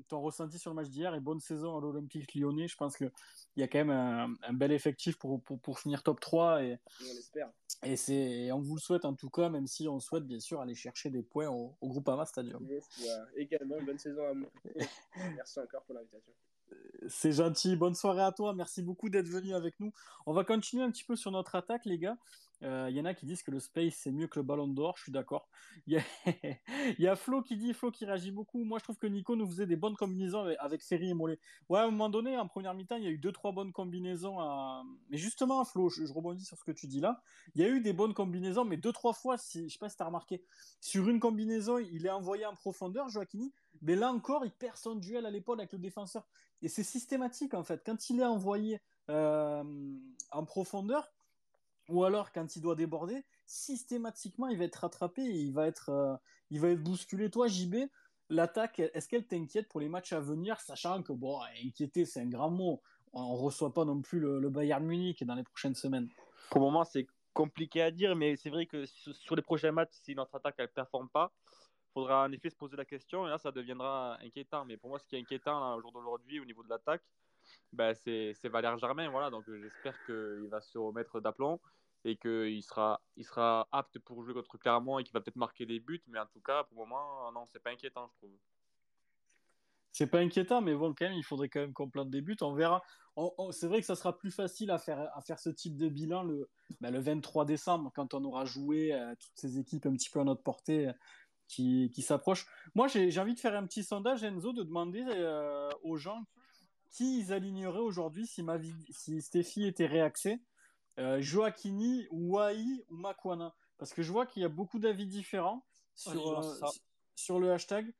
ton ressenti sur le match d'hier et bonne saison à l'Olympique lyonnais. Je pense qu'il y a quand même un, bel effectif pour, pour, pour, finir top 3 et, on l'espère. Et, c'est, on vous le souhaite en tout cas, même si on souhaite bien sûr aller chercher des points au, au Groupama Stadium. également, bonne saison à vous. Merci encore pour l'invitation. C'est gentil. Bonne soirée à toi. Merci beaucoup d'être venu avec nous. On va continuer un petit peu sur notre attaque, les gars. Il euh, y en a qui disent que le Space c'est mieux que le Ballon d'Or, je suis d'accord. Il y, a... Flo qui dit, Flo qui réagit beaucoup. Moi je trouve que Nico nous faisait des bonnes combinaisons avec, Ferry et Mollet. Ouais, à un moment donné, en première mi-temps, il y a eu deux trois bonnes combinaisons. Mais justement, Flo, je, rebondis sur ce que tu dis là. Il y a eu des bonnes combinaisons, mais deux trois fois, si... je sais pas si tu as remarqué, sur une combinaison, il est envoyé en profondeur, Joaquini, mais là encore, il perd son duel à l'épaule avec le défenseur. Et c'est systématique en fait. Quand il est envoyé euh, en profondeur, ou alors quand il doit déborder, systématiquement il va être rattrapé et il va être, euh, il va être bousculé. Toi, JB, l'attaque, est-ce qu'elle t'inquiète pour les matchs à venir, sachant que bon, inquiéter c'est un grand mot. On reçoit pas non plus le, Bayern Munich dans les prochaines semaines. Pour le moment, c'est compliqué à dire, mais c'est vrai que sur les prochains matchs, si notre attaque elle performe pas, faudra en effet se poser la question et là ça deviendra inquiétant. Mais pour moi, ce qui est inquiétant au jour d'aujourd'hui au niveau de l'attaque, ben, c'est Valère Germain. Voilà, donc j'espère qu'il va se remettre d'aplomb et qu'il sera, il sera apte pour jouer contre Clermont et qu'il va peut-être marquer des buts. Mais en tout cas, pour le moment, non, c'est pas inquiétant, je trouve. C'est pas inquiétant, mais bon, quand même, il faudrait quand même qu'on plante des buts. On verra. c'est vrai que ça sera plus facile à faire, à faire ce type de bilan le, ben, le 23 décembre, quand on aura joué euh, toutes ces équipes un petit peu à notre portée qui, qui s'approchent. Moi, j'ai envie de faire un petit sondage, Enzo, de demander euh, aux gens qui ils aligneraient aujourd'hui si, ma vie, si Stéphie était réaxée euh, Joaquini, Wai ou Makwana Parce que je vois qu'il y a beaucoup d'avis différents sur, euh, sur le hashtag.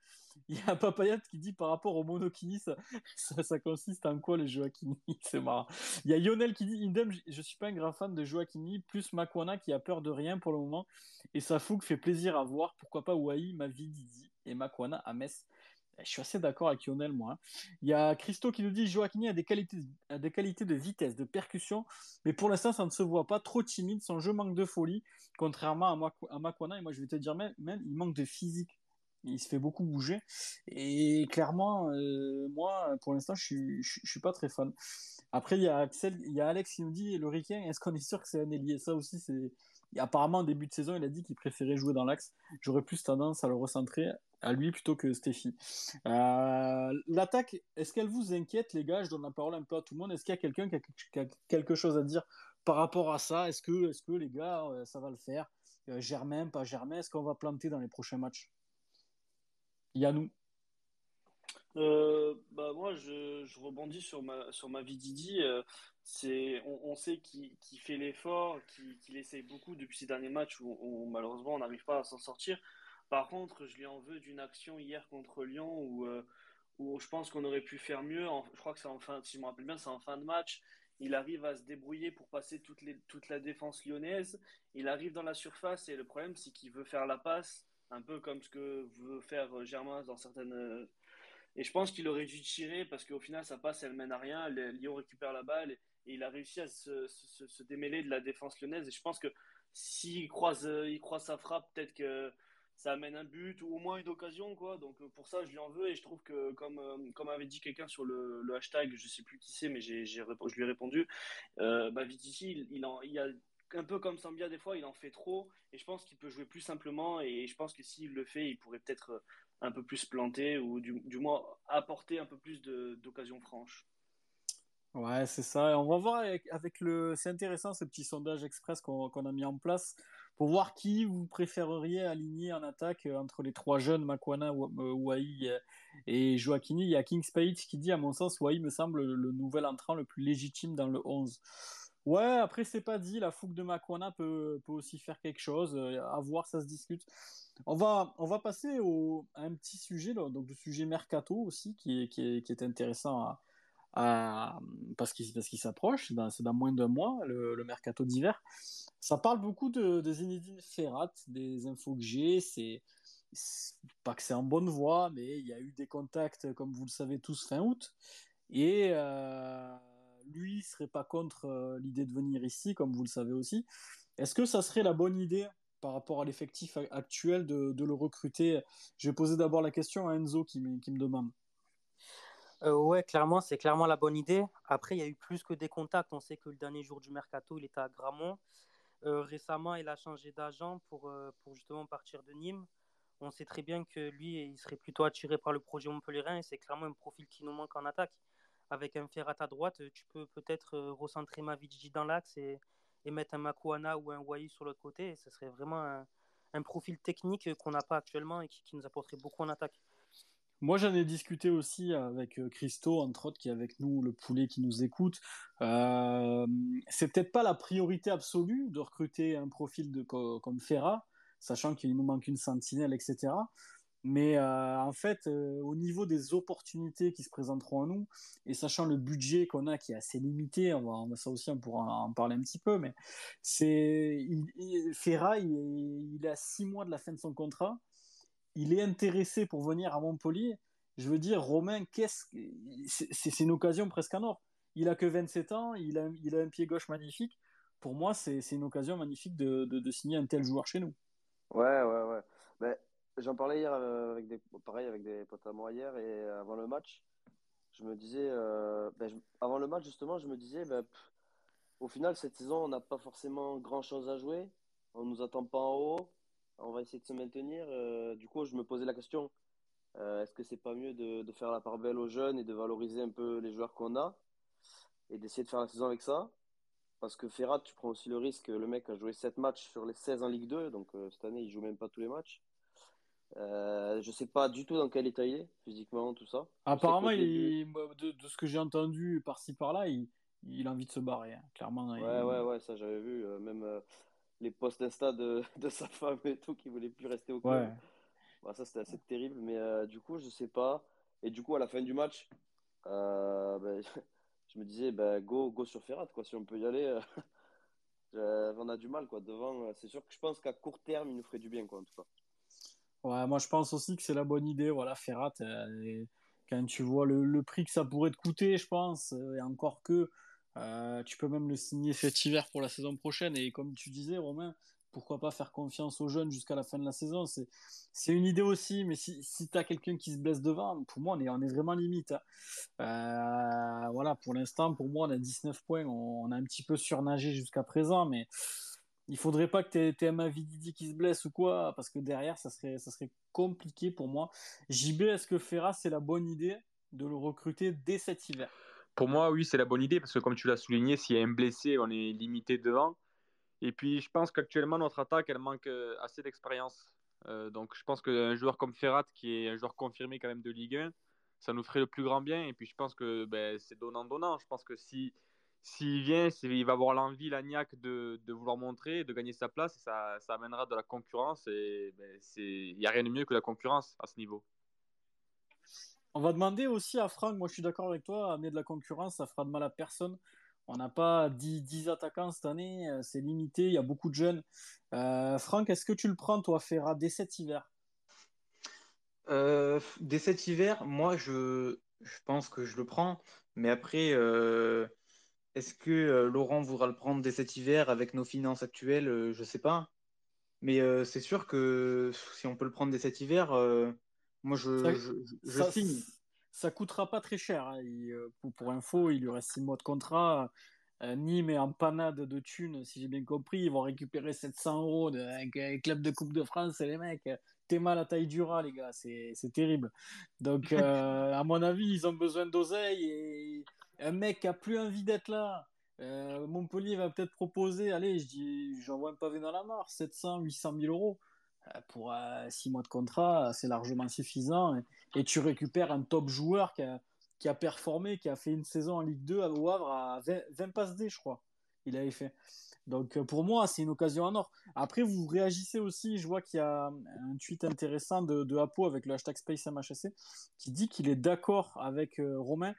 Il y a Papayat qui dit par rapport au Monokini, ça, consiste en quoi les Joaquini? C'est marrant. Il y a Yonel qui dit Indem, je suis pas un grand fan de Joaquini, plus Makwana qui a peur de rien pour le moment. Et sa fougue fait plaisir à voir. Pourquoi pas Wai, Mavi, Didi et Makwana à Metz je suis assez d'accord avec Lionel, moi. Il y a Christo qui nous dit Joaquini a des qualités, a des qualités de vitesse, de percussion, mais pour l'instant, ça ne se voit pas. Trop timide, son jeu manque de folie, contrairement à, Makwana. Et moi, je vais te dire, même, il manque de physique. Il se fait beaucoup bouger. Et clairement, euh, moi, pour l'instant, je suis, suis pas très fan. Après, il y a Axel, il y a Alex qui nous dit le Ricain, est-ce qu'on est sûr que c'est un ailier? Ça aussi, c'est. Apparemment, en début de saison, il a dit qu'il préférait jouer dans l'axe. J'aurais plus tendance à le recentrer à lui plutôt que Stéphie. Euh, l'attaque, est-ce qu'elle vous inquiète, les gars? Je donne la parole un peu à tout le monde. Est-ce qu'il y a quelqu'un qui, a quelque chose à dire par rapport à ça? Est-ce que, est que les gars, euh, ça va le faire? Germain, pas Germain Est-ce qu'on va planter dans les prochains matchs? Yannou euh, bah moi, je, rebondis sur ma, sur ma vie Didi. c'est, on, sait qu'il, fait l'effort, qu'il, essaye beaucoup depuis ces derniers matchs où malheureusement on n'arrive pas à s'en sortir. Par contre, je lui en veux d'une action hier contre Lyon où, euh, où je pense qu'on aurait pu faire mieux. je crois que c'est en fin, si je me rappelle bien, c'est en fin de match. Il arrive à se débrouiller pour passer toute la défense lyonnaise. Il arrive dans la surface et le problème, c'est qu'il veut faire la passe, un peu comme ce que veut faire euh, Germain dans certaines. Euh, et je pense qu'il aurait dû tirer parce qu'au final, sa passe, elle mène à rien. Lyon récupère la balle et, il a réussi à se, se, démêler de la défense lyonnaise. Et je pense que s'il croise, il croise sa frappe, peut-être que ça amène un but ou au moins une occasion quoi donc euh, pour ça je lui en veux et je trouve que comme euh, comme avait dit quelqu'un sur le, hashtag je sais plus qui c'est mais j'ai, je lui ai répondu euh, bah Vitici il, en, il a un peu comme Sambia des fois il en fait trop et je pense qu'il peut jouer plus simplement et je pense que s'il le fait il pourrait peut-être un peu plus planter ou du, moins apporter un peu plus d'occasions franches Ouais, c'est ça. on va voir avec, le. C'est intéressant ce petit sondage express qu'on, a mis en place pour voir qui vous préféreriez aligner en attaque entre les trois jeunes, Makwana, Wai et Joaquini. Il y a Kings Page qui dit, à mon sens, Wai me semble le nouvel entrant le plus légitime dans le 11. Ouais, après, c'est pas dit. La fougue de Makwana peut, peut aussi faire quelque chose. À voir, ça se discute. On va, on va passer au, à un petit sujet, donc le sujet mercato aussi, qui est, qui est, qui est intéressant parce qu'il qu'il s'approche, c'est dans, moins d'un mois, le, le mercato d'hiver. Ça parle beaucoup de, de Zinedine Ferrat, des infos que j'ai. C'est pas que c'est en bonne voie, mais il y a eu des contacts, comme vous le savez tous, fin août. Et euh, lui serait pas contre euh, l'idée de venir ici, comme vous le savez aussi. Est-ce que ça serait la bonne idée par rapport à l'effectif actuel de, le recruter? Je vais poser d'abord la question à Enzo qui me, demande. Euh, ouais, clairement, c'est clairement la bonne idée. Après, il y a eu plus que des contacts. On sait que le dernier jour du mercato, il était à Gramont. Euh, récemment, il a changé d'agent pour, euh, pour justement partir de Nîmes. On sait très bien que lui, il serait plutôt attiré par le projet montpellierin et c'est clairement un profil qui nous manque en attaque. Avec un Ferrat à droite, tu peux peut-être recentrer Mavidji dans l'axe et, et, mettre un Makuana ou un Wai sur l'autre côté. Ce serait vraiment un, profil technique qu'on n'a pas actuellement et qui, nous apporterait beaucoup en attaque. Moi, j'en ai discuté aussi avec euh, Christo, entre autres, qui est avec nous, le poulet qui nous écoute. Euh, c'est peut-être pas la priorité absolue de recruter un profil comme Ferra, sachant qu'il nous manque une sentinelle, etc. Mais euh, en fait, euh, au niveau des opportunités qui se présenteront à nous, et sachant le budget qu'on a qui est assez limité, on va, on va ça aussi, on pourra en parler un petit peu, mais c'est Ferra, il, il est à six mois de la fin de son contrat il est intéressé pour venir à Montpellier. Je veux dire, Romain, qu'est-ce c'est une occasion presque en or. Il a que 27 ans, il a, il a un pied gauche magnifique. Pour moi, c'est une occasion magnifique de, de, de, signer un tel joueur chez nous. Ouais, ouais, ouais. Ben, J'en parlais hier euh, avec des, pareil, avec des potes à moi hier et avant le match. Je me disais, euh, ben, je, avant le match, justement, je me disais, ben, au final, cette saison, on n'a pas forcément grand-chose à jouer. On nous attend pas en haut on va essayer de se maintenir. Euh, du coup, je me posais la question est-ce que c'est pas mieux de, faire la part belle aux jeunes et de valoriser un peu les joueurs qu'on a et d'essayer de faire la saison avec ça? Parce que Ferrat, tu prends aussi le risque. Le mec a joué 7 matchs sur les 16 en Ligue 2, donc cette année, il joue même pas tous les matchs. Euh, je sais pas du tout dans quel état il est, physiquement, tout ça. Apparemment, il, de, de, ce que j'ai entendu par-ci par-là, il, il, a envie de se barrer, hein. clairement. Ouais, il... ouais, ouais, ça j'avais vu. Euh, même euh, les posts Insta de, de, sa femme et tout, qui voulait plus rester au club. Ouais. Bah, ça, c'était assez terrible. Mais euh, du coup, je sais pas. Et du coup, à la fin du match, bah, je me disais, bah, go, go sur Ferrat, quoi. Si on peut y aller, on a du mal, quoi. Devant, c'est sûr que je pense qu'à court terme, il nous ferait du bien, quoi, en tout cas. Ouais, moi, je pense aussi que c'est la bonne idée. Voilà, Ferrat, et quand tu vois le, le, prix que ça pourrait te coûter, je pense, et encore que. Euh, tu peux même le signer cet hiver pour la saison prochaine. Et comme tu disais, Romain, pourquoi pas faire confiance aux jeunes jusqu'à la fin de la saison? C'est une idée aussi, mais si, si tu as quelqu'un qui se blesse devant, pour moi, on est, on est vraiment limite. Hein. Euh, voilà, pour l'instant, pour moi, on a 19 points. On, on a un petit peu surnagé jusqu'à présent, mais il faudrait pas que un Mavididi qui se blesse ou quoi, parce que derrière, ça serait, ça serait compliqué pour moi. JB, est-ce que Ferra, c'est la bonne idée de le recruter dès cet hiver? Pour moi, oui, c'est la bonne idée parce que, comme tu l'as souligné, s'il y a un blessé, on est limité devant. Et puis, je pense qu'actuellement, notre attaque, elle manque euh, assez d'expérience. Euh, donc, je pense qu'un joueur comme Ferrat, qui est un joueur confirmé quand même de Ligue 1, ça nous ferait le plus grand bien. Et puis, je pense que ben, c'est donnant-donnant. Je pense que si s'il vient, il va avoir l'envie, l'agnac de, de vouloir montrer, de gagner sa place. Et ça, ça amènera de la concurrence. Et ben, il n'y a rien de mieux que la concurrence à ce niveau. On va demander aussi à Franck, moi je suis d'accord avec toi, amener de la concurrence, ça fera de mal à personne. On n'a pas 10, 10, attaquants cette année, euh, c'est limité, il y a beaucoup de jeunes. Euh, Franck, est-ce que tu le prends, toi, Ferra, dès cet hiver? Euh, Dès cet hiver, moi je, je, pense que je le prends, mais après, euh, est-ce que euh, Laurent voudra le prendre dès cet hiver avec nos finances actuelles Je ne sais pas. Mais c'est sûr que si on peut le prendre dès cet hiver moi, je, ça, je, je ça, signe. Ça coûtera pas très cher. Hein. Il, pour, pour, info, il lui reste 6 mois de contrat. Euh, Nîmes est en panade de thunes, si j'ai bien compris. Ils vont récupérer 700 euros de, avec un club de Coupe de France. Et les mecs, t'es mal à taille du rat, les gars. C'est terrible. Donc, euh, à mon avis, ils ont besoin d'oseille. Et un mec qui a plus envie d'être là, Euh, Montpellier va peut-être proposer, allez, je dis, j'envoie un pavé dans la mare, 700, 800 000 euros. Euh, pour 6 mois de contrat, c'est largement suffisant. Et, tu récupères un top joueur qui a, performé, qui a fait une saison en Ligue 2 au Havre à 20, 20 passes D, je crois. Il avait fait. Donc euh, pour moi, c'est une occasion en or. Après, vous réagissez aussi, je vois qu'il y a un tweet intéressant de, Apo avec le hashtag SpaceMHC qui dit qu'il est d'accord avec euh, Romain.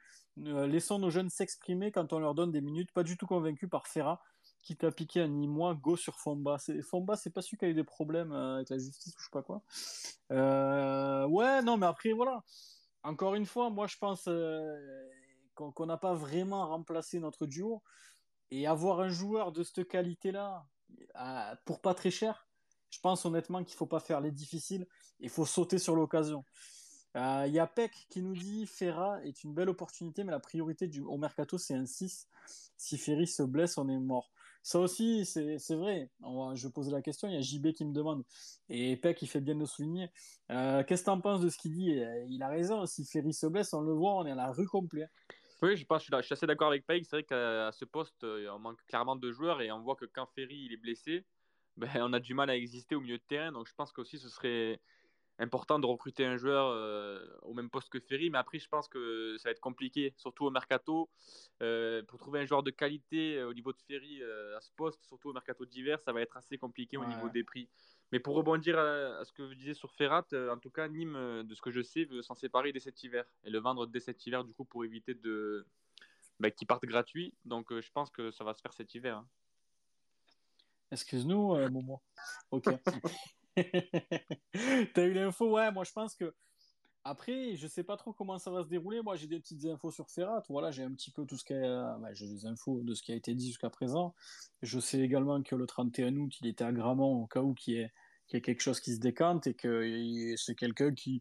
Euh, laissons nos jeunes s'exprimer quand on leur donne des minutes. Pas du tout convaincu par Ferra, qui t'a piqué un Nîmois, go sur Fomba. Fomba, c'est pas celui qui a eu des problèmes avec la justice ou je sais pas quoi. ouais, non, mais après, voilà. Encore une fois, moi je pense qu'on n'a pas vraiment remplacé notre duo. Et avoir un joueur de cette qualité-là, pour pas très cher, je pense honnêtement qu'il faut pas faire les difficiles, il faut sauter sur l'occasion. Il euh, y a Peck qui nous dit Ferra est une belle opportunité, mais la priorité du, au mercato, c'est un 6. Si Ferry se blesse, on est mort. Ça aussi, c'est vrai. je pose la question, il y a JB qui me demande. Et Peck, il fait bien de le souligner. Euh, qu'est-ce que tu en penses de ce qu'il dit? Il a raison. Si Ferry se blesse, on le voit, on est à la rue complète. Oui, je, pense, je, suis, assez d'accord avec Peg. C'est vrai qu'à ce poste, euh, on manque clairement de joueurs et on voit que quand Ferry il est blessé, ben, on a du mal à exister au milieu de terrain. Donc je pense qu'aussi ce serait important de recruter un joueur euh, au même poste que Ferry. Mais après, je pense que ça va être compliqué, surtout au mercato. Euh, pour trouver un joueur de qualité au niveau de Ferry à ce poste, surtout au mercato d'hiver, ça va être assez compliqué au niveau des prix. Mais pour rebondir à, ce que vous disiez sur Ferrat, euh, en tout cas, Nîmes, euh, de ce que je sais, veut s'en séparer dès cet hiver et le vendre dès cet hiver, du coup, pour éviter de bah, qu'il parte gratuit. Donc, euh, je pense que ça va se faire cet hiver. Hein. Excuse-nous, Momo. Ok. T'as eu l'info? Ouais, moi, je pense que. Après, je sais pas trop comment ça va se dérouler. Moi, j'ai des petites infos sur Ferrat. Voilà, j'ai un petit peu tout ce qui a... Bah, j'ai des infos de ce qui a été dit jusqu'à présent. Je sais également que le 31 août, il était à Gramont au cas où qu'il y a quelque chose qui se décante et que c'est quelqu'un qui,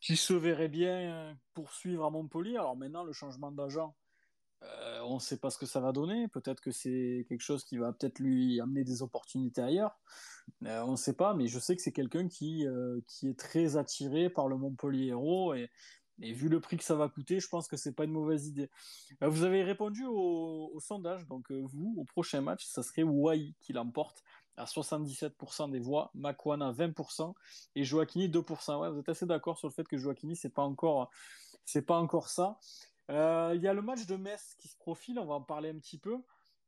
qui se verrait bien poursuivre à Montpellier. Alors maintenant, le changement d'agent, euh, on ne sait pas ce que ça va donner. Peut-être que c'est quelque chose qui va peut-être lui amener des opportunités ailleurs. Euh, on ne sait pas, mais je sais que c'est quelqu'un qui, euh, qui est très attiré par le Montpellier Héros et, vu le prix que ça va coûter, je pense que c'est pas une mauvaise idée. vous avez répondu au, sondage, donc vous, au prochain match, ça serait Wai qui l'emporte à 77% des voix, Makwana 20% et Joaquini 2%. Ouais, vous êtes assez d'accord sur le fait que Joaquini c'est pas pas encore ça. Euh, il y a le match de Metz qui se profile, on va en parler un petit peu.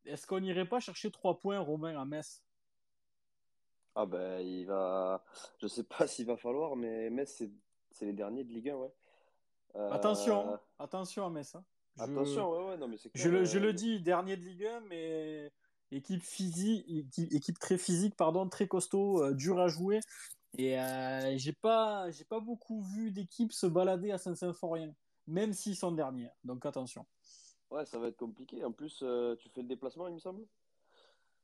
Est-ce qu'on n'irait pas chercher 3 points Romain à Metz? Ah ben il va je sais pas s'il va falloir mais Metz c'est les derniers de Ligue 1 ouais. Euh... Attention, attention à Metz. Hein. Je... Attention, ouais, ouais, non, mais c'est je, le, je le dis, dernier de Ligue 1, mais équipe physique, équipe, très physique, pardon, très costaud, euh, dur à jouer. Et euh, j'ai pas, j'ai pas beaucoup vu d'équipes se balader à Saint-Symphorien, même s'ils sont derniers. Donc attention. Ouais, ça va être compliqué. En plus, euh, tu fais le déplacement, il me semble?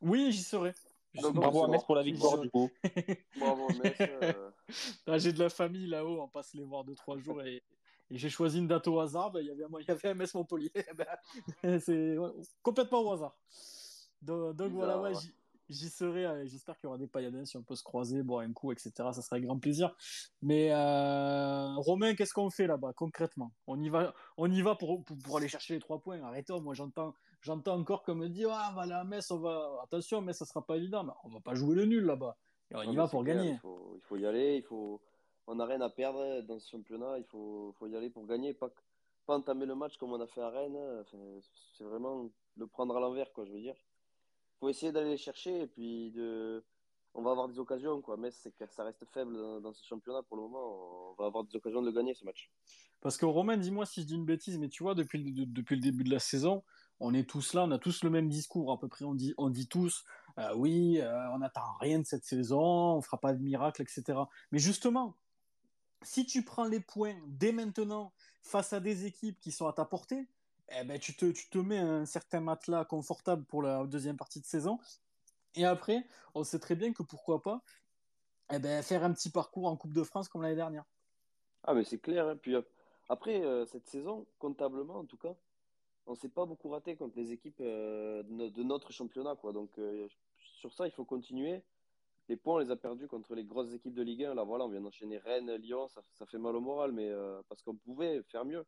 Oui, j'y serai. bravo à Metz pour la victoire du coup. bravo Metz. Ah, j'ai de la famille là-haut, on passe les voir deux trois jours et, j'ai choisi une date au hasard. Ben, il y avait, il y avait un Metz Montpellier. Ben, c'est complètement au hasard. Donc, voilà, ouais, j'y serai. J'espère qu'il y aura des pailladins si on peut se croiser, boire un coup, etc. Ça serait un grand plaisir. Mais euh, Romain, qu'est-ce qu'on fait là-bas concrètement? On y va, on y va pour, pour, aller chercher les trois points. Arrêtons, moi j'entends, j'entends encore comme me dire ah, on va aller à Metz, on va. Attention, mais ça sera pas évident. Mais on va pas jouer le nul là-bas. On y va pour gagner. Il faut, il faut, y aller. Il faut... On n'a rien à perdre dans ce championnat. Il faut, faut y aller pour gagner. Pas, pas entamer le match comme on a fait à Rennes. c'est vraiment le prendre à l'envers, quoi, je veux dire essayer d'aller les chercher et puis de on va avoir des occasions quoi. Mais c'est que ça reste faible dans, ce championnat pour le moment. On va avoir des occasions de gagner ce match. Parce que Romain dis-moi si je dis une bêtise mais tu vois depuis le, depuis le début de la saison on est tous là on a tous le même discours à peu près. On dit on dit tous euh, oui euh, on n'attend rien de cette saison on fera pas de miracle etc mais justement si tu prends les points dès maintenant face à des équipes qui sont à ta portée eh ben, tu, te, tu te mets un certain matelas confortable pour la deuxième partie de saison. Et après, on sait très bien que pourquoi pas eh ben, faire un petit parcours en Coupe de France comme l'année dernière. Ah, mais c'est clair. Hein. Puis après, euh, cette saison, comptablement en tout cas, on s'est pas beaucoup raté contre les équipes euh, de notre championnat. Quoi. Donc, euh, sur ça, il faut continuer. Les points, on les a perdus contre les grosses équipes de Ligue 1. Là, voilà, on vient d'enchaîner Rennes, Lyon. Ça, ça, fait mal au moral, mais parce qu'on pouvait faire mieux.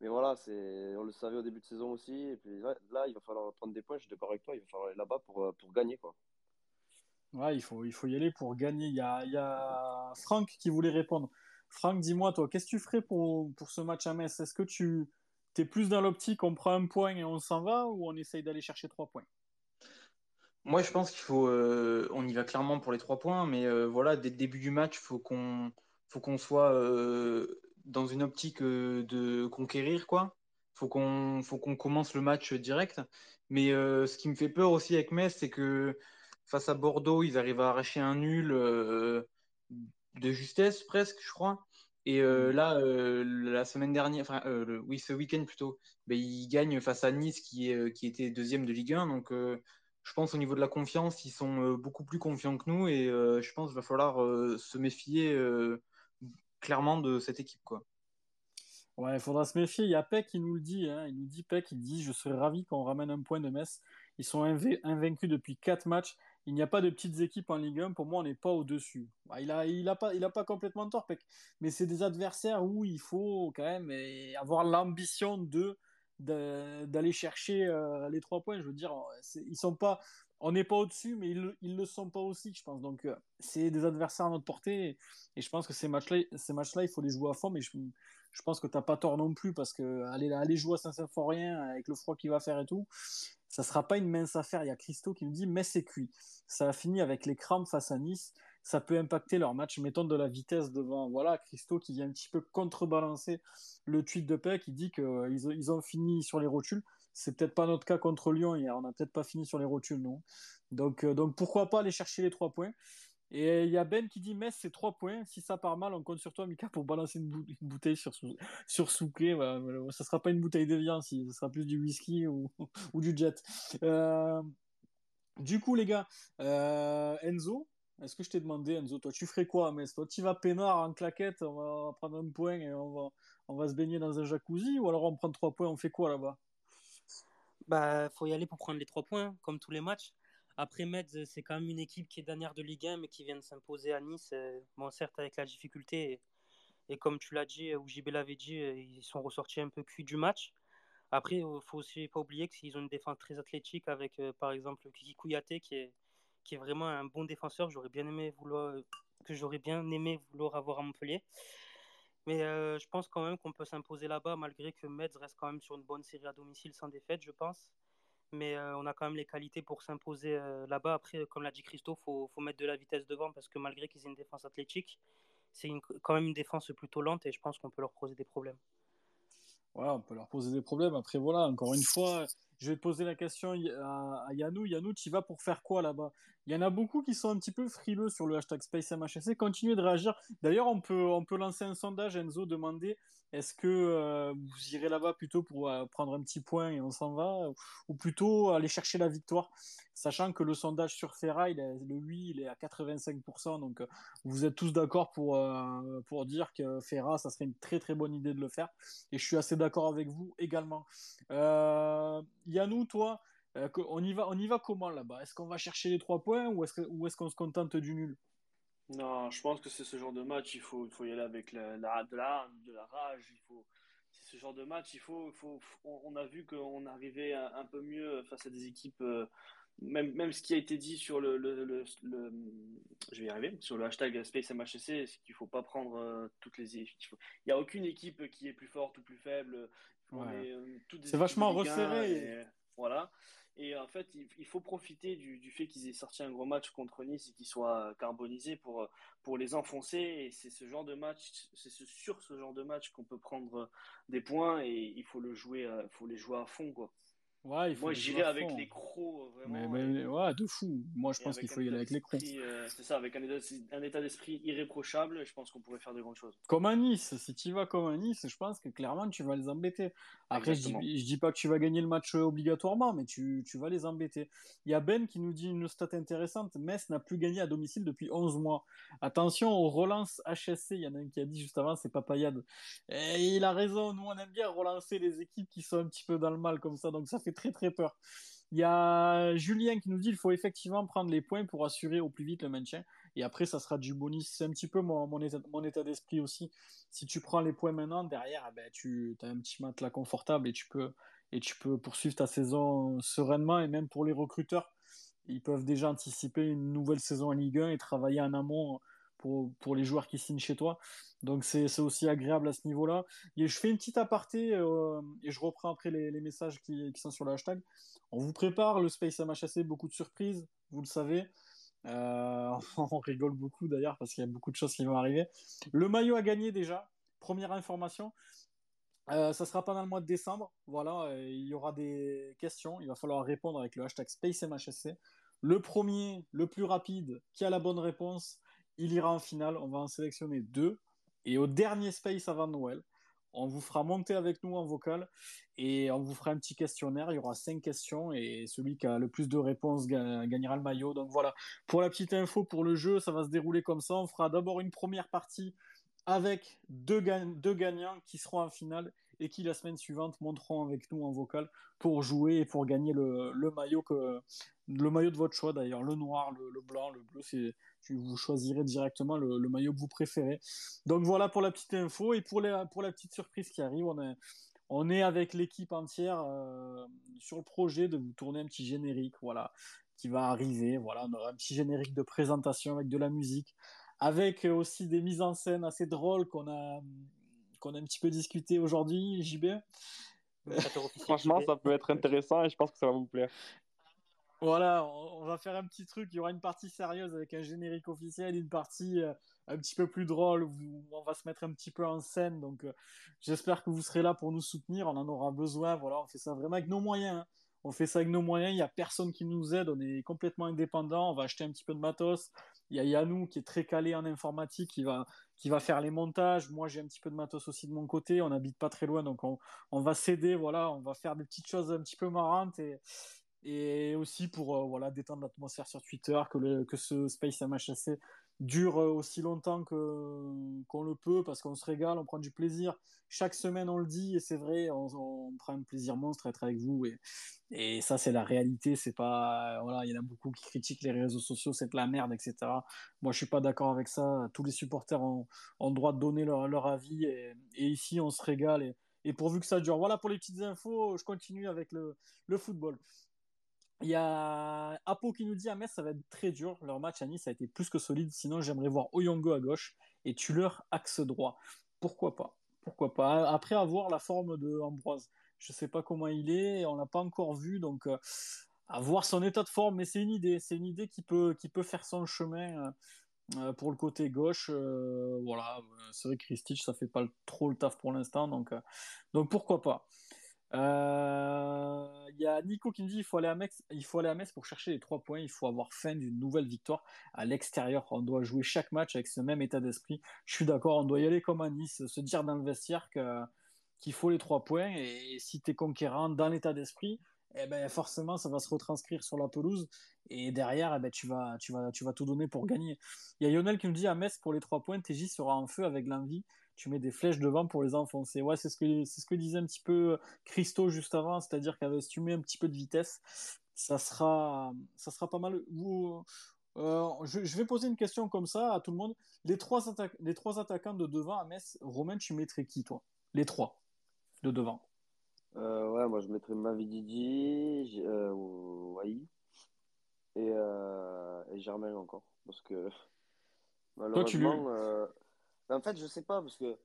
Mais voilà, c'est, on le savait au début de saison aussi. Et puis là, là, il va falloir prendre des points. Je suis d'accord avec toi. Il va falloir aller là-bas pour, euh, pour gagner. Quoi. Ouais, il faut, il faut y aller pour gagner. Il y a, il y a Franck qui voulait répondre. Franck, dis-moi, toi, qu'est-ce que tu ferais pour, pour ce match à Metz? Est-ce que tu es plus dans l'optique, on prend un point et on s'en va, ou on essaye d'aller chercher trois points? Moi, je pense qu'il faut. euh, on y va clairement pour les trois points, mais euh, voilà, dès le début du match, faut qu'on faut qu'on soit euh, dans une optique euh, de conquérir, quoi. Faut qu'on faut qu'on commence le match direct. Mais euh, ce qui me fait peur aussi avec Metz, c'est que face à Bordeaux, ils arrivent à arracher un nul euh, de justesse presque, je crois. Et euh, là, euh, la semaine dernière, enfin, euh, le- oui, ce week-end plutôt, ben, ils gagnent face à Nice qui est, qui était deuxième de Ligue 1. Donc, je pense au niveau de la confiance, ils sont beaucoup plus confiants que nous. Et je pense qu'il va falloir se méfier clairement de cette équipe, quoi. Ouais, il faudra se méfier. Il y a Peck qui nous le dit. hein. Il nous dit, Peck, il dit, je serais ravi qu'on ramène un point de Metz. Ils sont inv- invaincus depuis quatre matchs. Il n'y a pas de petites équipes en Ligue 1. Pour moi, on n'est pas au-dessus. Bah, il a, il a pas, pas complètement tort, Peck. Mais c'est des adversaires où il faut quand même eh, avoir l'ambition de, d'aller chercher euh, les trois points. Je veux dire, ils sont pas, on n'est pas au-dessus, mais ils, ils le sont pas aussi, je pense. Donc, euh, c'est des adversaires à notre portée. Et, je pense que ces matchs-là, il faut les jouer à fond. Mais je, pense que t'as pas tort non plus parce que aller, jouer à Saint-Symphorien avec le froid qu'il va faire et tout, ça sera pas une mince affaire. Il y a Christo qui nous dit, mais c'est cuit. Ça a fini avec les crampes face à Nice. Ça peut impacter leur match. Mettons de la vitesse devant. Voilà, Christo qui vient un petit peu contrebalancer le tweet de Peck. Il dit qu'ils ils ont fini sur les rotules. C'est peut-être pas notre cas contre Lyon hier. On n'a peut-être pas fini sur les rotules, non. Donc, euh, donc pourquoi pas aller chercher les trois points. Et il y a Ben qui dit Metz, c'est 3 points. Si ça part mal, on compte sur toi, Mika, pour balancer une, bou- une bouteille sur, Sou- sur Souquet. Voilà. Ça sera pas une bouteille de viande, si, ça sera plus du whisky ou, du jet. Euh, du coup, les gars, euh, Enzo, est-ce que je t'ai demandé, Enzo, toi, tu ferais quoi à Metz? Toi, tu vas peinard en claquette, on va, on va prendre un point et on va, on va se baigner dans un jacuzzi Ou alors on prend 3 points, on fait quoi là-bas? Bah, faut y aller pour prendre les trois points, comme tous les matchs. Après, Metz, c'est quand même une équipe qui est dernière de Ligue 1, mais qui vient de s'imposer à Nice. euh, Bon, certes, avec la difficulté. Et, comme tu l'as dit, ou JB l'avait dit, euh, ils sont ressortis un peu cuits du match. Après, il faut aussi pas oublier qu'ils ont une défense très athlétique avec, euh, par exemple, Kiki Kouyaté, qui est, qui est vraiment un bon défenseur. J'aurais bien aimé vouloir, que j'aurais bien aimé vouloir avoir à Montpellier. Mais euh, je pense quand même qu'on peut s'imposer là-bas, malgré que Metz reste quand même sur une bonne série à domicile sans défaite, je pense. Mais euh, on a quand même les qualités pour s'imposer euh, là-bas. Après, comme l'a dit Christo, il faut, faut mettre de la vitesse devant parce que malgré qu'ils aient une défense athlétique, c'est quand même une défense plutôt lente et je pense qu'on peut leur poser des problèmes. Ouais, on peut leur poser des problèmes. Après, voilà, encore une fois, je vais te poser la question à, à Yannou. Yannou, tu vas pour faire quoi là-bas? Il y en a beaucoup qui sont un petit peu frileux sur le hashtag SpaceMHSC. Continuez de réagir. D'ailleurs, on peut, on peut lancer un sondage, Enzo, demander est-ce que euh, vous irez là-bas plutôt pour euh, prendre un petit point et on s'en va Ou plutôt aller chercher la victoire? Sachant que le sondage sur Ferra, le oui, il est à 85%. Donc, euh, vous êtes tous d'accord pour, pour dire que Ferra, ça serait une très très bonne idée de le faire. Et je suis assez d'accord avec vous également. Euh, Yannou, toi, euh, on, y va, on y va comment là-bas? Est-ce qu'on va chercher les trois points ou est-ce qu'on se contente du nul? Non, je pense que c'est ce genre de match, il faut, il faut y aller avec de, la, rage. C'est ce genre de match, il faut, faut, on, a vu qu'on arrivait un, peu mieux face à des équipes. euh, même, même ce qui a été dit sur le, je vais y arriver, sur le hashtag SpaceMHSC, c'est qu'il faut pas prendre euh, toutes les équipes. Il faut- il y a aucune équipe qui est plus forte ou plus faible. Ouais. euh, C'est vachement de Ligue 1 resserré. et- voilà. Et en fait, il, il faut profiter du, du fait qu'ils aient sorti un gros match contre Nice et qu'ils soient carbonisés pour, pour les enfoncer. Et c'est ce genre de match, c'est ce- sur ce genre de match qu'on peut prendre des points et il faut le jouer, euh, faut les jouer à fond, quoi. Ouais, il faut Moi, j'irai avec les crocs, euh, Mais, vraiment. mais- et- ouais, de fou. Moi, je et pense qu'il faut y aller avec les crocs. euh, c'est ça, avec un état, un état d'esprit irréprochable, je pense qu'on pourrait faire de grandes choses. Comme à Nice, si tu vas comme à Nice, je pense que clairement tu vas les embêter. Après, je dis, je dis pas que tu vas gagner le match euh, obligatoirement, mais tu, tu vas les embêter. Il y a Ben qui nous dit une stat intéressante Metz n'a plus gagné à domicile depuis 11 mois. Attention aux relances HSC, il y en a un qui a dit juste avant, c'est Papayade. Et il a raison, nous on aime bien relancer les équipes qui sont un petit peu dans le mal comme ça, donc ça fait très très peur. Il y a Julien qui nous dit qu'il faut effectivement prendre les points pour assurer au plus vite le maintien. Et après, ça sera du bonus. C'est un petit peu mon, mon état, mon état d'esprit aussi. Si tu prends les points maintenant, derrière, eh ben, tu as un petit matelas confortable et tu peux, et tu peux poursuivre ta saison sereinement. Et même pour les recruteurs, ils peuvent déjà anticiper une nouvelle saison en Ligue 1 et travailler en amont pour, les joueurs qui signent chez toi. Donc c'est aussi agréable à ce niveau-là. Et je fais une petite aparté euh, et je reprends après les, messages qui, qui, sont sur le hashtag. On vous prépare le Space MHC, beaucoup de surprises, vous le savez. Euh, on rigole beaucoup d'ailleurs parce qu'il y a beaucoup de choses qui vont arriver. Le maillot a gagné déjà. Première information. Euh, ça sera pendant le mois de décembre. Voilà, euh, il y aura des questions. Il va falloir répondre avec le hashtag SpaceMHSC. Le premier, le plus rapide, qui a la bonne réponse, il ira en finale. On va en sélectionner deux. Et au dernier Space avant Noël, on vous fera monter avec nous en vocal et on vous fera un petit questionnaire. Il y aura cinq questions et celui qui a le plus de réponses gagnera le maillot. Donc voilà, pour la petite info pour le jeu, ça va se dérouler comme ça. On fera d'abord une première partie avec deux, gagnants qui seront en finale et qui la semaine suivante monteront avec nous en vocal pour jouer et pour gagner le, maillot de votre choix d'ailleurs, le noir, le, le blanc, le bleu, vous choisirez directement le, le, maillot que vous préférez. Donc voilà pour la petite info et pour, les, pour la petite surprise qui arrive, on est, on est avec l'équipe entière euh, sur le projet de vous tourner un petit générique, voilà, qui va arriver. Voilà, on aura un petit générique de présentation avec de la musique, avec aussi des mises en scène assez drôles qu'on a qu'on a un petit peu discuté aujourd'hui, JB. Franchement, ça peut être intéressant et je pense que ça va vous plaire. Voilà, on va faire un petit truc. Il y aura une partie sérieuse avec un générique officiel, une partie euh, un petit peu plus drôle où on va se mettre un petit peu en scène. Donc, euh, j'espère que vous serez là pour nous soutenir. On en aura besoin. Voilà, on fait ça vraiment avec nos moyens. Hein. On fait ça avec nos moyens. Il n'y a personne qui nous aide. On est complètement indépendant. On va acheter un petit peu de matos. Il y a Yannou qui est très calé en informatique, qui va, faire les montages. Moi, j'ai un petit peu de matos aussi de mon côté. On n'habite pas très loin, donc on, on va s'aider. Voilà, on va faire des petites choses un petit peu marrantes et, et aussi pour euh, voilà détendre l'atmosphère sur Twitter, que, le, que ce Space MHC dure euh, aussi longtemps que qu'on le peut parce qu'on se régale, on prend du plaisir. Chaque semaine on le dit et c'est vrai, on, prend un plaisir monstre à être avec vous et, et ça c'est la réalité. C'est pas voilà, il y en a beaucoup qui critiquent les réseaux sociaux, c'est de la merde, etc. Moi je suis pas d'accord avec ça. Tous les supporters ont, ont droit de donner leur, leur avis et, et, ici on se régale et, et pourvu que ça dure. Voilà pour les petites infos. Je continue avec le, le football. Il y a Apo qui nous dit à Metz, ça va être très dur. Leur match à Nice a été plus que solide. Sinon, j'aimerais voir Oyongo à gauche et Tuller axe droit. Pourquoi pas? Pourquoi pas? Après avoir la forme de Ambroise. Je sais pas comment il est, on l'a pas encore vu, donc euh, à voir son état de forme. Mais c'est une idée, c'est une idée qui peut, qui peut faire son chemin euh, pour le côté gauche. Euh, voilà, c'est vrai que Christich, ça fait pas trop le taf pour l'instant, donc, euh, donc pourquoi pas? Il euh, y a Nico qui me dit il faut aller à Metz, il faut aller à Metz pour chercher les trois points. Il faut avoir faim d'une nouvelle victoire à l'extérieur. On doit jouer chaque match avec ce même état d'esprit. Je suis d'accord, on doit y aller comme à Nice, se dire dans le vestiaire qu'il faut les trois points. Et si tu es conquérant dans l'état d'esprit, eh ben forcément ça va se retranscrire sur la pelouse et derrière eh ben tu vas tu vas tu vas tout donner pour gagner. Il y a Lionel qui me dit à Metz pour les trois points, TJ sera en feu avec l'envie tu mets des flèches devant pour les enfoncer. Ouais, c'est ce que c'est ce que disait un petit peu Christo juste avant, c'est-à-dire que si tu mets un petit peu de vitesse, ça sera ça sera pas mal. Vous, euh, je, je, vais poser une question comme ça à tout le monde. Les trois, atta les trois attaquants de devant à Metz, Romain, tu mettrais qui toi? Les trois de devant. Euh, ouais, moi je mettrais Mavididi, euh, Wai et, euh, et Germain encore. Parce que malheureusement. Toi, tu lui... En fait, je sais pas parce que.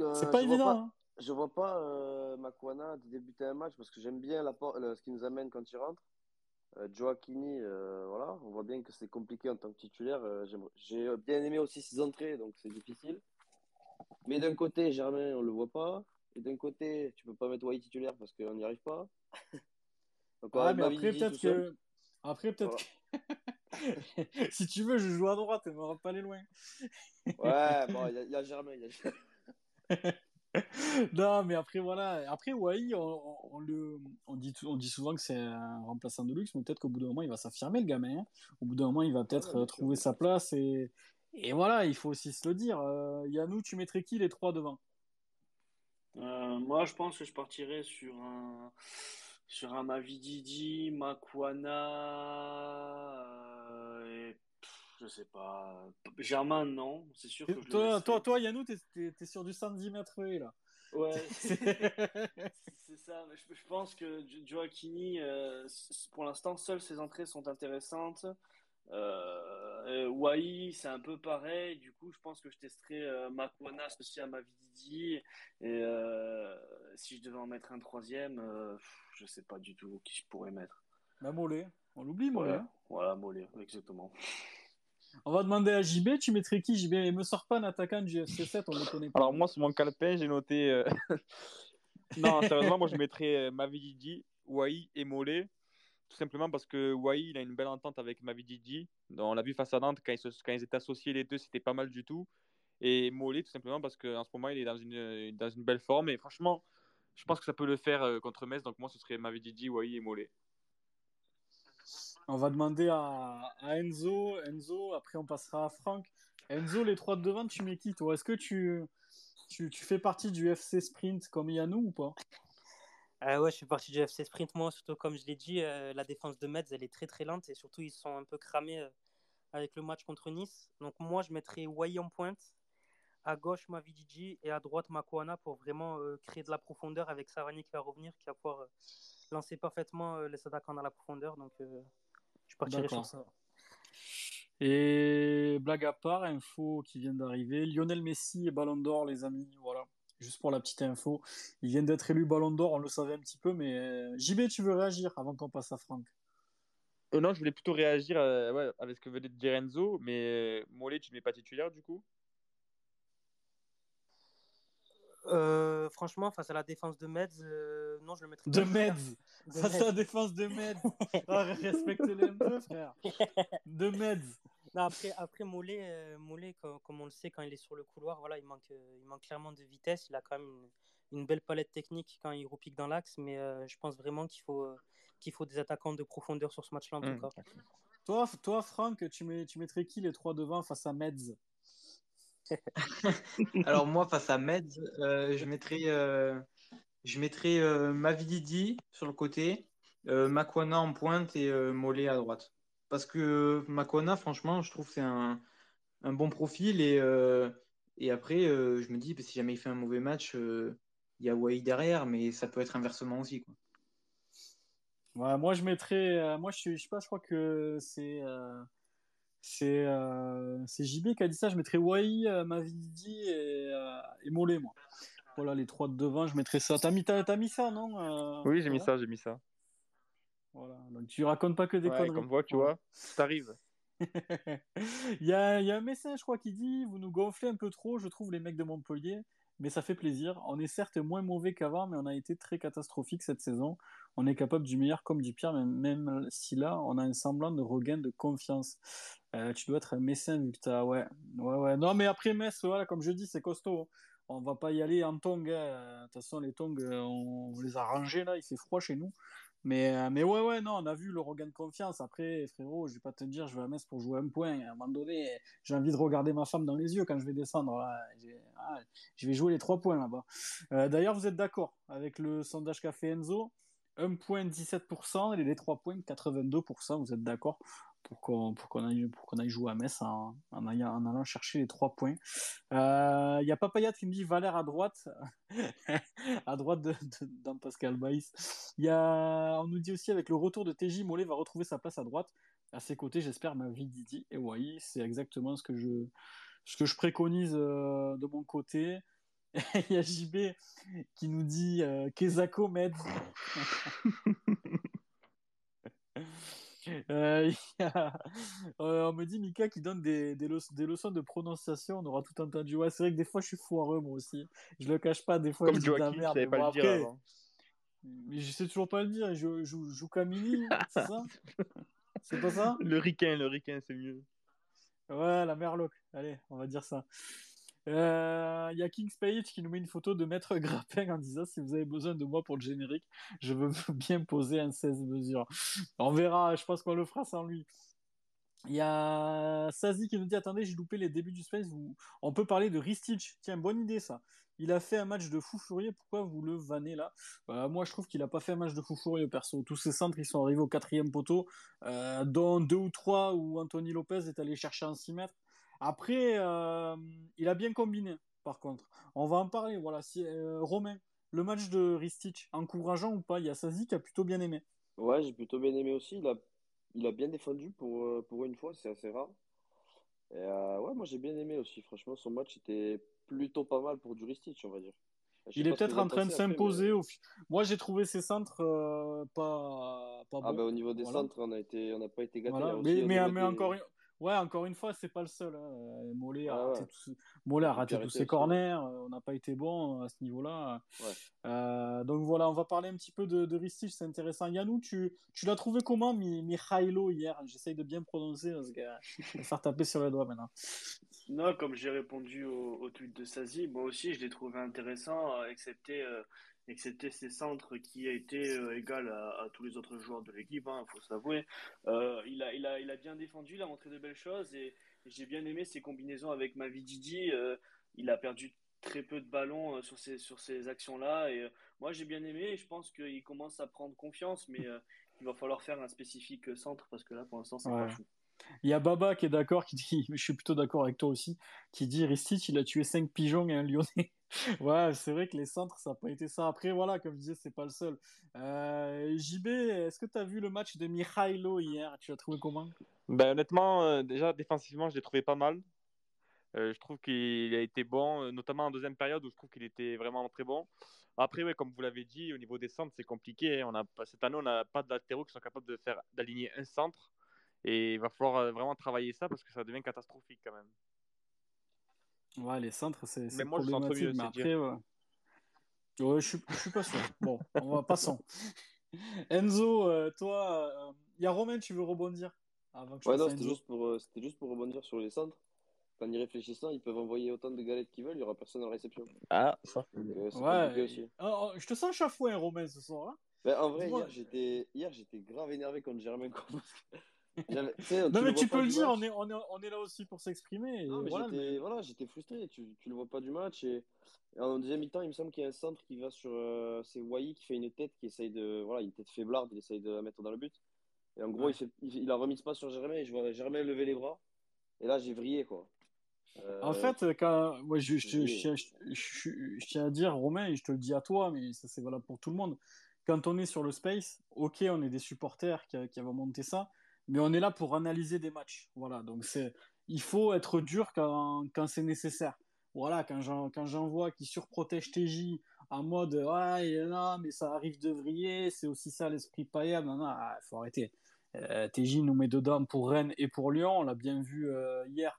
Euh, c'est pas évident. Pas, hein. Je vois pas euh, Makwana débuter un match parce que j'aime bien la, le, ce qu'il nous amène quand il rentre. Euh, Joaquini, euh, voilà, on voit bien que c'est compliqué en tant que titulaire. Euh, J'ai bien aimé aussi ses entrées, donc c'est difficile. Mais d'un côté, Germain, on le voit pas. Et d'un côté, tu peux pas mettre White titulaire parce qu'on n'y arrive pas. donc, mais après, peut-être que. Après, peut-être voilà. si tu veux, je joue à droite et me pas aller loin. ouais, bon, il y, y, a Germain. Y a... non, mais après, voilà. Après, Wai, on, on, le, on, dit, on dit souvent que c'est un remplaçant de luxe, mais peut-être qu'au bout d'un moment, il va s'affirmer, le gamin. Hein. Au bout d'un moment, il va peut-être ouais, trouver sa place. Et, et voilà, il faut aussi se le dire. Euh, Yannou, tu mettrais qui les trois devant? Euh, Moi, je pense que je partirais sur un Sur un Mavididi, Makwana, euh, je sais pas. Germain, non, c'est sûr que je toi, toi, toi, Yannou, t'es es, sur du 110 mètres là. Ouais, c'est ça. Je, je, pense que Joaquini, euh, pour l'instant, seules ses entrées sont intéressantes. Euh, Wai, c'est un peu pareil. Du coup, je pense que je testerai euh, Makwana associé à Mavididi. Et euh, si je devais en mettre un troisième, euh, je sais pas du tout qui je pourrais mettre. La Mollet. On l'oublie, Mollet. Voilà, voilà Mollet, exactement. On va demander à JB, tu mettrais qui JB Il me sort pas un attaquant du FC7, on ne connaît pas. Alors moi, sur mon calepin, j'ai noté... Euh, non, sérieusement, moi je mettrais Mavididi, Wai et Mollet tout simplement parce que Wai, il a une belle entente avec Mavididi. On l'a vu face à Nantes, quand ils, étaient associés les deux, c'était pas mal du tout. Et Mollet, tout simplement parce qu'en ce moment, il est dans une, dans une belle forme. Et franchement, je pense que ça peut le faire euh, contre Metz. Donc moi, ce serait Mavididi, Wai et Mollet. On va demander à, Enzo. Enzo, après on passera à Franck. Enzo, les trois de devant, tu mets toi? Est-ce que tu, tu, tu, fais partie du FC Sprint comme Yannou ou pas? Euh, ouais, je suis parti du FC Sprint, moi, surtout comme je l'ai dit, euh, la défense de Metz, elle est très très lente et surtout ils sont un peu cramés euh, avec le match contre Nice. Donc moi, je mettrais Wai en pointe, à gauche Mavidiji et à droite Makwana pour vraiment créer de la profondeur avec Savani qui va revenir, qui va pouvoir lancer parfaitement les attaquants dans la profondeur. Donc je partirai sur ça. Et blague à part, info qui vient d'arriver, Lionel Messi et Ballon d'Or, les amis, voilà. Juste pour la petite info, il vient d'être élu Ballon d'Or, on le savait un petit peu, mais euh, JB, tu veux réagir avant qu'on passe à Franck? Euh, Non, je voulais plutôt réagir euh, ouais, avec ce que venait de dire Enzo, mais Mollet, tu ne mets pas titulaire du coup? Franchement, face à la défense de Metz, non, je le mettrais De Metz. Face à la défense de Metz. Ah, Respectez-les un peu, frère. De Metz. Après, après Mollet, euh, Mollet comme, on le sait, quand il est sur le couloir, voilà, il, manque, euh, il manque clairement de vitesse. Il a quand même une, belle palette technique quand il repique dans l'axe, mais euh, je pense vraiment qu'il faut, qu'il faut des attaquants de profondeur sur ce match-là, en tout mmh. cas. Toi, toi, Franck, tu, mets, tu mettrais qui les trois devant face à Metz? Alors, moi, face à Metz, je mettrais, je mettrais Mavididi sur le côté, Makwana en pointe et Mollet à droite. Parce que Makona, franchement, je trouve que c'est un, un, bon profil. Et, euh, et après, euh, je me dis, si jamais il fait un mauvais match, euh, il y a Wai derrière, mais ça peut être inversement aussi. Quoi. Moi, je mettrais. moi, je, je sais je crois que c'est. C'est c'est JB qui a dit ça. Je mettrais Wai, Mavidi et, et Mollet, moi. Voilà, les trois de devant, je mettrais ça. T'as mis, as, mis ça, non Oui, j'ai mis ça, j'ai mis ça. Voilà. Donc tu racontes pas que des ouais, conneries. Comme voit, tu vois, ça arrive. il, y a, il y a un message, je crois, qui dit Vous nous gonflez un peu trop, je trouve, les mecs de Montpellier, mais ça fait plaisir. On est certes moins mauvais qu'avant, mais on a été très catastrophique cette saison. On est capable du meilleur comme du pire, même, même si là, on a un semblant de regain de confiance. Euh, tu dois être un messin vu que t'as. Ouais, ouais, ouais. Non, mais après Metz, voilà, comme je dis, c'est costaud. On va pas y aller en tongs. Hein. De toute façon, les tongs, euh, on les a rangés là, il fait froid chez nous. Mais, euh, mais ouais, ouais, non, on a vu le regain de confiance. Après, frérot, je vais pas te dire, je vais à Metz pour jouer un point. À un moment donné, j'ai envie de regarder ma femme dans les yeux quand je vais descendre. Ah, je vais jouer les trois points là-bas. Euh, d'ailleurs, vous êtes d'accord avec le sondage qu'a fait Enzo? 1 point 17% et les trois points 82%. Vous êtes d'accord pour qu'on aille, aille, jouer à Metz en, allant chercher les trois points. Il euh, y a Papayat qui me dit Valère à droite, à droite de, Pascal Baïs. On nous dit aussi avec le retour de TJ, Mollet va retrouver sa place à droite. À ses côtés, j'espère, ma vie Didi. Et oui, c'est exactement ce que je, ce que je préconise euh, de mon côté. Il y a JB qui nous dit euh, Kezako Med. Euh, euh, on me dit Mika qui donne des, des, leçons de prononciation. On aura tout entendu. Ouais, c'est vrai que des fois je suis foireux moi aussi. Je le cache pas. Des fois Comme je dis de la merde. Mais pas le dire avant. Mais je sais toujours pas le dire. Je joue Camini, c'est ça? C'est pas ça? Le ricain, le ricain, c'est mieux. Ouais, la merloc. Allez, on va dire ça. Il euh, y a King's Page qui nous met une photo de Maître Grappin en disant si vous avez besoin de moi pour le générique, je veux bien poser un 16 mesures. On verra, je pense qu'on le fera sans lui. Il y a Sazi qui nous dit Attendez, j'ai loupé les débuts du Space. On peut parler de Ristich. Tiens, bonne idée ça. Il a fait un match de fou furieux. Pourquoi vous le vannez là? Bah, Moi, je trouve qu'il n'a pas fait un match de fou furieux perso. Tous ces centres, ils sont arrivés au quatrième poteau, euh, dont deux ou trois où Anthony Lopez est allé chercher un 6 mètres. Après, euh, il a bien combiné, par contre. On va en parler. Voilà, si, euh, Romain, le match de Ristich, encourageant ou pas Il y a Sazi qui a plutôt bien aimé. Ouais, j'ai plutôt bien aimé aussi. Il a, il a bien défendu pour, euh, pour une fois, c'est assez rare. Et euh, ouais, moi j'ai bien aimé aussi. Franchement, son match était plutôt pas mal pour du Ristich, on va dire. Je Il est peut-être en train de s'imposer. mais- au fi- Moi, j'ai trouvé ses centres euh, pas, pas Ah bons. bah au niveau des Voilà. centres, on n'a pas été gâtés. Voilà. hein, aussi, Mais, mais, mais des- encore. Ouais, encore une fois, c'est pas le seul. hein. Mollet a Ouais, raté, ouais. tous... Mollet a raté Arrêté tous ses corners. euh, On n'a pas été bon à ce niveau-là. Ouais. Euh, donc voilà, on va parler un petit peu de, de Ristich, c'est intéressant. Yanou, tu, tu l'as trouvé comment, Mi- Mihailo, hier? J'essaye de bien prononcer parce que euh, je vais faire taper sur les doigts maintenant. Non, comme j'ai répondu au, au tweet de Sazi, moi aussi je l'ai trouvé intéressant, euh, excepté, euh, excepté ses centres qui a été euh, égal à, à tous les autres joueurs de l'équipe, il faut s'avouer. Euh, il a, il a, il a bien défendu, il a montré de belles choses et, et j'ai bien aimé ses combinaisons avec Mavididi. Euh, il a perdu très peu de ballons euh, sur ces, sur ces actions-là et euh, moi j'ai bien aimé et je pense qu'il commence à prendre confiance, mais il va falloir faire un spécifique centre parce que là pour l'instant c'est pas Ouais. fou. Il y a Baba qui est d'accord, qui dit, je suis plutôt d'accord avec toi aussi, qui dit Ristich, il a tué 5 pigeons et un lyonnais. Ouais, c'est vrai que les centres, ça n'a pas été ça. Après, voilà, comme je disais, c'est pas le seul. Euh, JB, est-ce que tu as vu le match de Mihailo hier? Tu l'as trouvé comment? Ben, honnêtement, euh, déjà défensivement, je l'ai trouvé pas mal. Euh, je trouve qu'il a été bon, notamment en deuxième période où je trouve qu'il était vraiment très bon. Après, ouais, comme vous l'avez dit, au niveau des centres, c'est compliqué. hein. On a, cette année, on n'a pas de qui sont capables d'aligner un centre. Et il va falloir vraiment travailler ça parce que ça devient catastrophique quand même. Ouais, les centres, c'est c'est Mais moi, je sens problématique, mieux, mais après, ouais. Ouais, je suis, je suis pas sûr. Bon, on va passons. Enzo, euh, toi, euh, il y a Romain, tu veux rebondir avant que je Ouais, non, c'était juste pour, euh, c'était juste pour rebondir sur les centres. En y réfléchissant, ils peuvent envoyer autant de galettes qu'ils veulent, il n'y aura personne la réception. Ah, ça. Donc, euh, Ouais. aussi. Oh, oh, je te sens chafouin, Romain, ce soir. hein Ben, en vrai, Dis-moi. hier, j'étais, hier, j'étais grave énervé contre Germain. quoi, parce que Non, mais tu peux le dire, on est, on, est, on est là aussi pour s'exprimer. voilà, j'étais, voilà, frustré. Tu, tu le vois pas du match. Et, et en deuxième mi-temps, il me semble qu'il y a un centre qui va sur. euh, c'est Wai qui fait une tête, qui essaye de. Voilà, une tête faiblarde, il essaye de la mettre dans le but. Et en gros, Ouais. il, fait, il, il a remis ce pas sur Germain et je vois Germain lever les bras. Et là, j'ai vrillé, quoi. Euh, En fait, quand, ouais, je, je, je, tiens- je- à dire, Romain, et je te le dis à toi, mais ça c'est valable pour tout le monde. Quand on est sur le space, ok, on est des supporters qui, qui avons monté ça, mais on est là pour analyser des matchs. Voilà, donc c'est, il faut être dur quand, quand c'est nécessaire. Voilà, quand j'en, quand j'en vois qui surprotège TJ en mode, ouais, non, mais ça arrive de vriller, c'est aussi ça l'esprit païen. Non, non, ah, faut arrêter. Euh, TJ nous met dedans pour Rennes et pour Lyon, on l'a bien vu euh, hier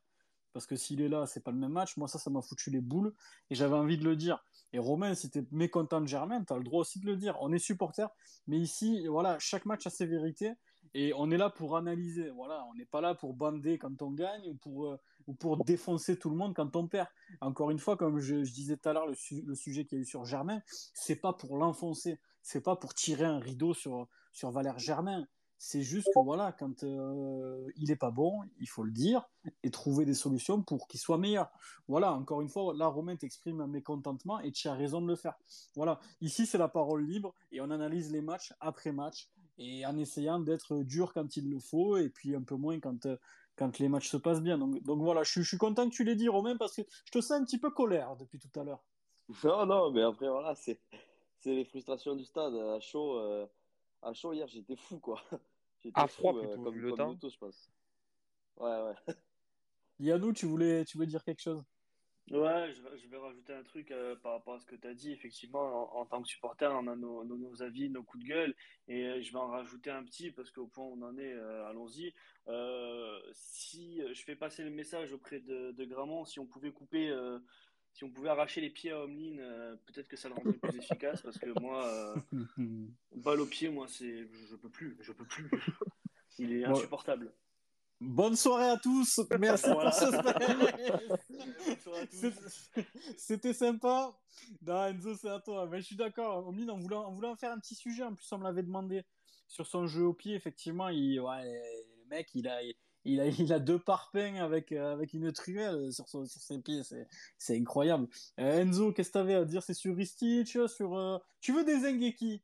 parce que s'il est là, c'est pas le même match. Moi, ça, ça m'a foutu les boules et j'avais envie de le dire. Et Romain, si t'es mécontent de Germain, t'as le droit aussi de le dire. On est supporter, mais ici, voilà, chaque match a ses vérités et on est là pour analyser. Voilà, on n'est pas là pour bander quand on gagne ou pour, euh, ou pour défoncer tout le monde quand on perd. Encore une fois, comme je, disais tout à l'heure, le sujet qu'il y a eu sur Germain, c'est pas pour l'enfoncer, c'est pas pour tirer un rideau sur, sur Valère Germain. C'est juste que voilà, quand euh, il est pas bon, il faut le dire et trouver des solutions pour qu'il soit meilleur. Voilà, encore une fois, là, Romain t'exprime un mécontentement et tu as raison de le faire. Voilà, ici, c'est la parole libre et on analyse les matchs après match et en essayant d'être dur quand il le faut et puis un peu moins quand, euh, quand les matchs se passent bien. Donc, donc voilà, je, suis- je suis content que tu l'aies dit, Romain, parce que je te sens un petit peu colère depuis tout à l'heure. Non, non, mais après, voilà, c'est, c'est les frustrations du stade. À chaud, euh, à chaud hier, j'étais fou, quoi. J'étais À fou, froid, euh, plutôt, comme, le comme temps. nous tous, je pense. Ouais, ouais. Yannou, tu voulais, tu voulais dire quelque chose? Ouais, je, je vais rajouter un truc euh, par rapport à ce que tu as dit. Effectivement, en, en tant que supporter, on a nos, nos, nos avis, nos coups de gueule. Et euh, je vais en rajouter un petit parce qu'au point où on en est, euh, allons-y. Si je fais passer le message auprès de, de Gramont, si on pouvait couper, si on pouvait arracher les pieds à Omlin, peut-être que ça le rendrait plus efficace parce que moi, balle au pied, moi, c'est, je peux plus, je peux plus. Il est Ouais. Bonne soirée à tous. Merci Voilà. pour ce C'était sympa. Non, Enzo, c'est à toi. Mais je suis d'accord. Voulait, on voulait en faire un petit sujet. En plus, on me l'avait demandé sur son jeu au pied. Effectivement, il, ouais, le mec, il a, il, il a, il a deux parpaings avec, avec une truelle sur, sur ses pieds. C'est incroyable. Enzo, qu'est-ce que tu avais à dire? C'est sur Ristich sur, Tu veux des Zengeki?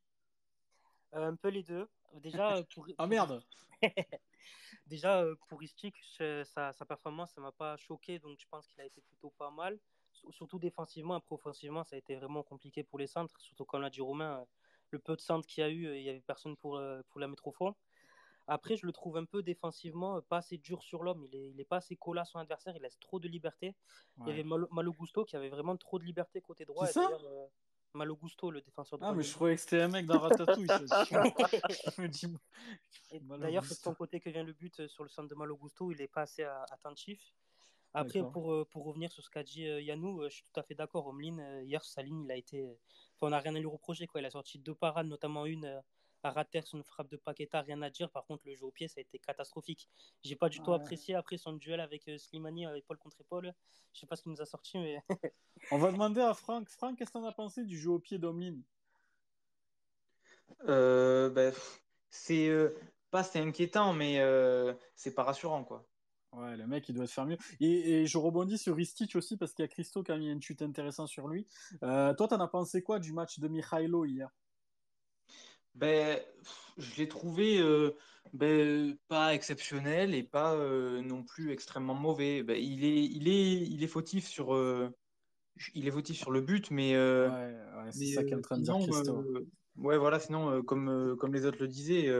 Un peu les deux. Déjà, pour... ah merde Déjà, pour Ristich, sa, sa performance, ça m'a pas choqué, donc je pense qu'il a été plutôt pas mal surtout défensivement. Après, offensivement, ça a été vraiment compliqué pour les centres. Surtout comme l'a dit Romain, euh, le peu de centres qu'il y a eu, euh, il n'y avait personne pour, euh, pour la mettre au fond. Après, je le trouve un peu défensivement, pas assez dur sur l'homme. Il n'est il est pas assez collé à son adversaire. Il laisse trop de liberté. Il y avait Malo, Gusto qui avait vraiment trop de liberté côté droit. C'est ça? Malo Gusto, le défenseur droit. Ah, mais je croyais que c'était un mec d'un ratatouille. D'ailleurs, c'est de son côté que vient le but sur le centre de Malo Gusto. Il n'est pas assez attentif. Après, pour, euh, pour revenir sur ce qu'a dit euh, Yannou, euh, je suis tout à fait d'accord. Omlin, hier, sa ligne, il a été. Enfin, on n'a rien à lui reprocher. Quoi. Il a sorti deux parades, notamment une à rater sur une frappe de Paqueta, rien à dire. Par contre, le jeu au pied, ça a été catastrophique. J'ai pas du tout apprécié après son duel avec Slimani, épaule contre épaule. Je sais pas ce qu'il nous a sorti, mais. on va demander à Franck. Franck, qu'est-ce que tu as pensé du jeu au pied d'Omlin ben, C'est pas c'est inquiétant, mais c'est pas rassurant, quoi. Ouais, le mec, il doit se faire mieux. Et, je rebondis sur Ristich aussi parce qu'il y a Christo qui a mis une chute intéressante sur lui. Euh, toi, t'en as pensé quoi du match de Mihailo hier? Ben, Je l'ai trouvé euh, ben, pas exceptionnel et pas euh, non plus extrêmement mauvais. Ben, il, est, il, est, il, est fautif sur, il est fautif sur le but, mais. ouais, c'est ça qu'est en train de dire Christo. ouais, voilà, sinon, comme, comme les autres le disaient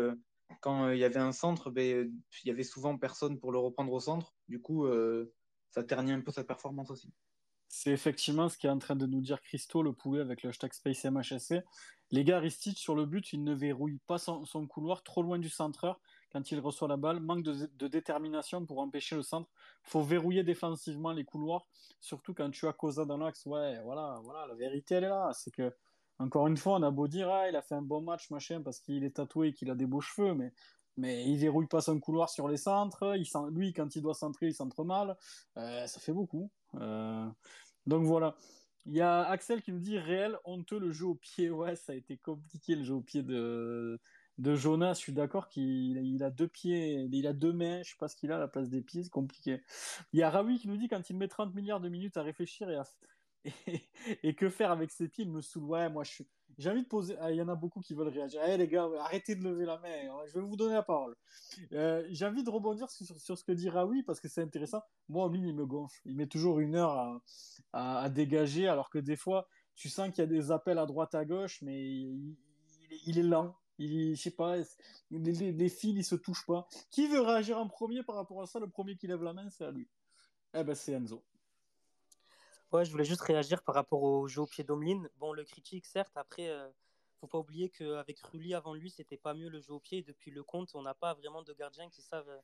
quand euh, il y avait un centre, ben, il y avait souvent personne pour le reprendre au centre. Du coup, euh, ça ternit un peu sa performance aussi. C'est effectivement ce qu'est en train de nous dire Christo, le poulet, avec le hashtag SpaceMHSC. Les gars, Ristich, sur le but, il ne verrouille pas son, couloir trop loin du centreur quand il reçoit la balle. Manque de, détermination pour empêcher le centre. faut verrouiller défensivement les couloirs, surtout quand tu as Cosa dans l'axe. Ouais, voilà, voilà, la vérité, elle est là. C'est que encore une fois, on a beau dire, ah, il a fait un bon match, machin, parce qu'il est tatoué et qu'il a des beaux cheveux, mais, mais il verrouille pas son couloir sur les centres. Il lui, quand il doit centrer, il centre mal. Euh, ça fait beaucoup. Euh, donc voilà. Il y a Axel qui nous dit réel honteux le jeu au pied. Ouais, ça a été compliqué le jeu au pied de, Jonas. Je suis d'accord qu'il il a deux pieds, il a deux mains. Je sais pas ce qu'il a à la place des pieds, c'est compliqué. Il y a Raoui qui nous dit quand il met 30 milliards de minutes à réfléchir et et, que faire avec ses pieds Il me saoule. Ouais, moi, je suis. J'ai envie de poser. Ah, il y en a beaucoup qui veulent réagir. Eh les gars, arrêtez de lever la main. Hein. Je vais vous donner la parole. Euh, j'ai envie de rebondir sur, ce que dit Raoui parce que c'est intéressant. Moi, ligne, il me gonfle. Il met toujours une heure à, à, dégager, alors que des fois, tu sens qu'il y a des appels à droite à gauche, mais il, est lent. Il, je sais pas, les, les, fils, ils se touchent pas. Qui veut réagir en premier par rapport à ça? Le premier qui lève la main, c'est à lui. Eh ben, c'est Enzo. Ouais, je voulais juste réagir par rapport au jeu au pied d'Omlin. Bon, le critique, certes, après, euh, faut pas oublier qu'avec Rulli avant lui, c'était pas mieux le jeu au pied. depuis le compte, on n'a pas vraiment de gardiens qui savent euh,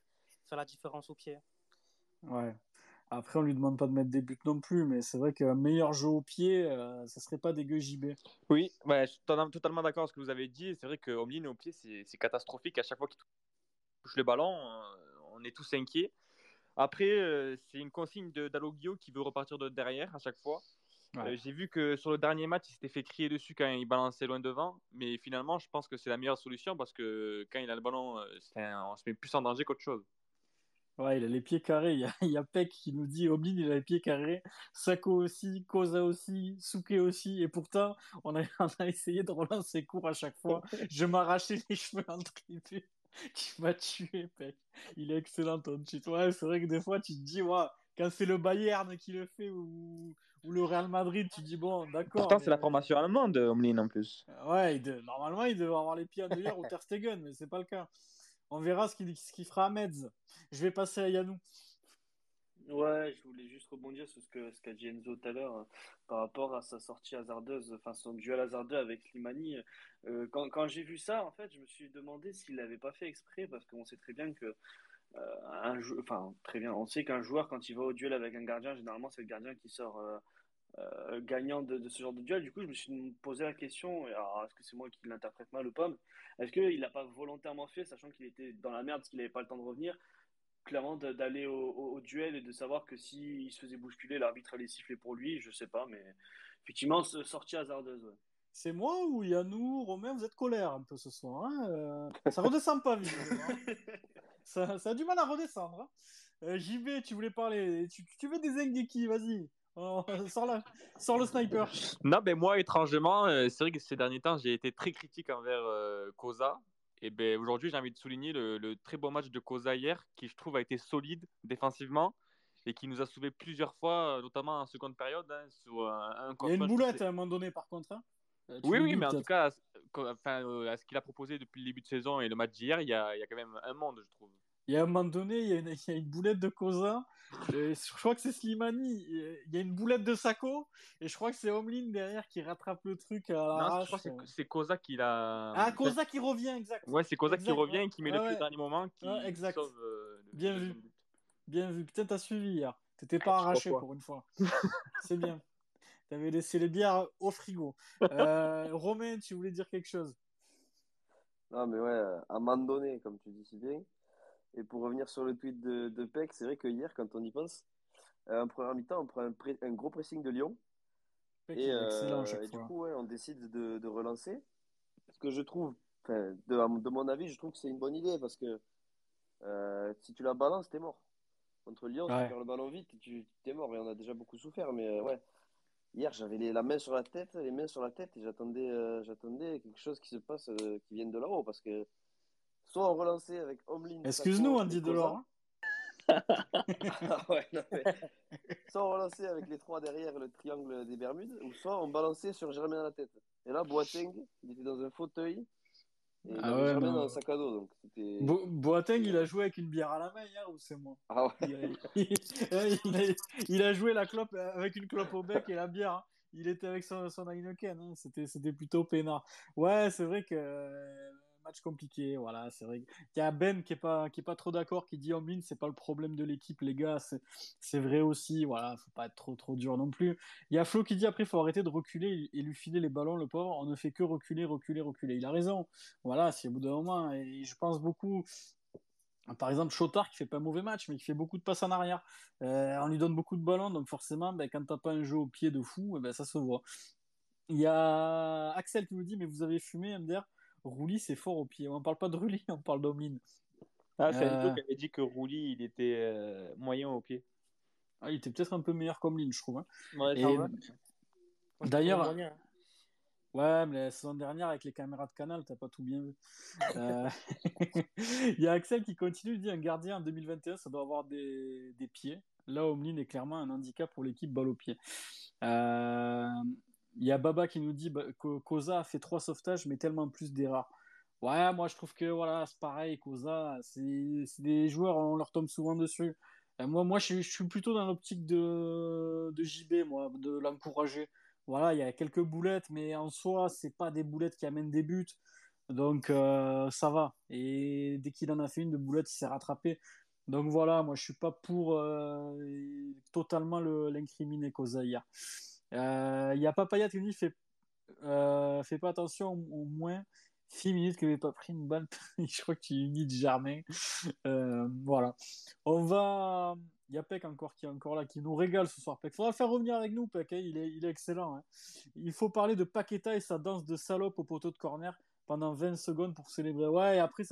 faire la différence au pied. Ouais. Après, on lui demande pas de mettre des buts non plus, mais c'est vrai qu'un meilleur jeu au pied, euh, ça serait pas dégueu JB. Oui, ouais, je suis totalement d'accord avec ce que vous avez dit. C'est vrai que Omlin au pied, c'est catastrophique. À chaque fois qu'il touche le ballon, on est tous inquiets. Après, euh, c'est une consigne d'Alogio qui veut repartir de derrière à chaque fois. Euh, j'ai vu que sur le dernier match, il s'était fait crier dessus quand il balançait loin devant. Mais finalement, je pense que c'est la meilleure solution parce que quand il a le ballon, euh, on se met plus en danger qu'autre chose. Ouais, il a les pieds carrés. Il y a, Peck qui nous dit Oblin, il a les pieds carrés. Sako aussi, Koza aussi, Suke aussi. Et pourtant, on a, on a essayé de relancer court à chaque fois. Je m'arrachais les cheveux en tribune. qui m'a tué, mec. Il est excellent ton cheat. Ouais, c'est vrai que des fois, tu te dis, ouais, quand c'est le Bayern qui le fait ou, ou le Real Madrid, tu te dis, bon, d'accord. Pourtant, c'est la formation allemande, Omlin, en plus. Ouais, normalement, il devrait avoir les pieds à dehors ou Ter Stegen, mais c'est pas le cas. On verra ce qu'il ce fera à Metz. Je vais passer à Yannou. Ouais, je voulais juste rebondir sur ce qu'a ce qu'a dit Enzo tout à l'heure euh, par rapport à sa sortie hasardeuse, enfin son duel hasardeux avec Slimani. Euh, quand quand j'ai vu ça, en fait, je me suis demandé s'il l'avait pas fait exprès parce qu'on sait très bien que euh, un enfin très bien, on sait qu'un joueur quand il va au duel avec un gardien, généralement c'est le gardien qui sort gagnant de, de, ce genre de duel. Du coup, je me suis posé la question, est-ce que c'est moi qui l'interprète mal ou pas? Est-ce qu'il l'a pas volontairement fait, sachant qu'il était dans la merde parce qu'il n'avait pas le temps de revenir? Clairement d'aller au, duel et de savoir que s'il se faisait bousculer, l'arbitre allait siffler pour lui, je sais pas, mais effectivement, sortie hasardeuse. C'est moi ou Yannou, Romain, vous êtes colère un peu ce soir. Hein euh, ça redescend pas, visiblement. ça, ça, a du mal à redescendre. Hein euh, JB, tu voulais parler. Tu, tu veux des qui Vas-y. Oh, sors, la... sors, le sniper. Non, mais moi, étrangement, euh, c'est vrai que ces derniers temps, j'ai été très critique envers euh, Koza. Et ben, aujourd'hui, j'ai envie de souligner le, le, très bon match de Koza hier, qui je trouve a été solide défensivement et qui nous a sauvé plusieurs fois, notamment en seconde période. Hein, sur un, un Il y a une boulette à un moment donné, par contre. Hein euh, oui, oui, mais en tout cas, à, enfin, à ce qu'il a proposé depuis le début de saison et le match d'hier, il y a quand même un monde, je trouve. Il y a un moment donné, il y a une, il y a une boulette de Koza. je crois que c'est Slimani. Il y a une boulette de Sako. Et je crois que c'est Omlin derrière qui rattrape le truc à Non, je crois que c'est Koza qui l'a. Ah, Koza qui revient, exact. Ouais, c'est Koza qui revient et qui met ouais, le pied dernier moment. Qui ouais, exact. Sauve, euh, bien vu. Bien vu. Putain, t'as suivi hier. T'étais pas ah, arraché pour une fois. c'est bien. T'avais laissé les bières au frigo. Euh, Romain, tu voulais dire quelque chose? Non, mais ouais, à un moment donné, comme tu dis si bien. Et pour revenir sur le tweet de, de Peck, c'est vrai que hier, quand on y pense, euh, en première mi-temps, on prend un, un, gros pressing de Lyon. Peck et, euh, et du coup, ouais, on décide de, de, relancer. Ce que je trouve, de, de mon avis, je trouve que c'est une bonne idée parce que euh, si tu la balances, t'es mort. Contre Lyon, ouais. si tu perds le ballon vite, tu t'es mort. Et on a déjà beaucoup souffert, mais ouais. Hier, j'avais la main sur la tête, les mains sur la tête, et j'attendais, euh, j'attendais quelque chose qui se passe, qui vienne de là-haut, parce que soit on relançait avec Omlin. Excuse-nous, Andy Delors. ah ouais, non, mais... soit on relançait avec les trois derrière le triangle des Bermudes, ou soit on balançait sur Germain à la tête. Et là, Boateng, il était dans un fauteuil, et ah ouais, dans un sac à dos. Donc Bo Boateng, il a joué avec une bière à la main hier ou c'est moi? Ah ouais. il, a, il, a, il, a, joué la clope avec une clope au bec et la bière. Hein. Il était avec son, son Heineken. Hein. C'était plutôt peinard. Ouais, c'est vrai que match compliqué. Voilà, c'est vrai. Il y a Ben qui est pas, qui est pas trop d'accord, qui dit en mine, c'est pas le problème de l'équipe, les gars. C'est vrai aussi. Voilà, faut pas être trop, trop dur non plus. Il y a Flo qui dit après, faut arrêter de reculer et lui filer les ballons, le pauvre. On ne fait que reculer, reculer, reculer. Il a raison. Voilà, c'est au bout d'un moment. Et je pense beaucoup. Par exemple, Chotard qui fait pas un mauvais match, mais qui fait beaucoup de passes en arrière. Euh, on lui donne beaucoup de ballons, donc forcément, ben, quand t'as pas un jeu au pied de fou, eh ben, ça se voit. Il y a Axel qui nous dit, mais vous avez fumé, MDR Rouli, c'est fort au pied. On ne parle pas de Rouli, on parle d'Omlin. Ah, c'est euh... qui avait dit que Rouli, il était euh, moyen au pied. Ah, il était peut-être un peu meilleur qu'Omlin, je trouve. Hein. Ouais, Et... D'ailleurs, ouais, mais la saison dernière, avec les caméras de canal, t'as pas tout bien vu. euh... il y a Axel qui continue, il dit un gardien en 2021, ça doit avoir des, des pieds. Là, Omlin est clairement un handicap pour l'équipe balle au pied. Euh... Il y a Baba qui nous dit bah, que Koza a fait trois sauvetages, mais tellement plus des rares. Ouais, moi je trouve que voilà, c'est pareil, Koza, c'est des joueurs, on leur tombe souvent dessus. Moi, moi je, suis plutôt dans l'optique de, de JB, moi, de l'encourager. Voilà, il y a quelques boulettes, mais en soi, c'est pas des boulettes qui amènent des buts. Donc euh, ça va. Et dès qu'il en a fait une de boulette, il s'est rattrapé. Donc voilà, moi je suis pas pour euh, totalement l'incriminer Koza hier. Il euh, y a Papaya qui dit fait, euh, fais pas attention au moins 6 minutes que j'ai pas pris une balle. je crois tu imites Germain. Euh, voilà. On va. Il y a Peck encore qui est encore là, qui nous régale ce soir. Peck. Faudra le faire revenir avec nous, Peck. Hein. Il, est, il est excellent. Hein. Il faut parler de Paqueta et sa danse de salope au poteau de corner pendant 20 secondes pour célébrer. Ouais, et après,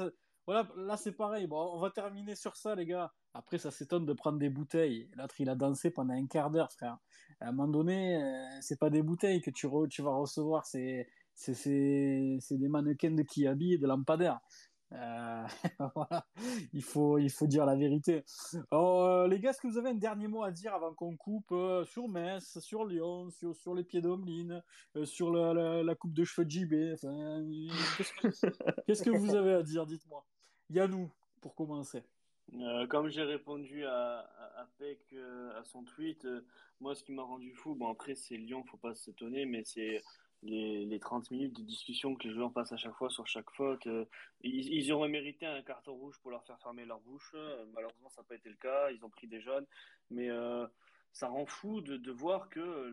voilà, là c'est pareil. Bon, on va terminer sur ça, les gars. Après, ça s'étonne de prendre des bouteilles. L'autre, il a dansé pendant un quart d'heure, frère à un moment donné, euh, c'est pas des bouteilles que tu, vas recevoir, c'est des mannequins de Kiabi et de lampadaires. Euh, voilà, il faut, il faut dire la vérité. Alors, euh, les gars, est-ce que vous avez un dernier mot à dire avant qu'on coupe euh, sur Metz, sur Lyon, sur, sur les pieds d'Omeline, euh, sur la, la, coupe de cheveux de JB qu'est-ce que vous avez à dire Dites-moi. Yannou, pour commencer. Euh, comme j'ai répondu à, à, Peck euh, à son tweet, euh, moi ce qui m'a rendu fou, bon après c'est Lyon, faut pas s'étonner, mais c'est les, les 30 minutes de discussion que les joueurs passent à chaque fois sur chaque faute. ils, auraient mérité un carton rouge pour leur faire fermer leur bouche. malheureusement, ça n'a pas été le cas. Ils ont pris des jeunes, mais ça rend fou de, de voir que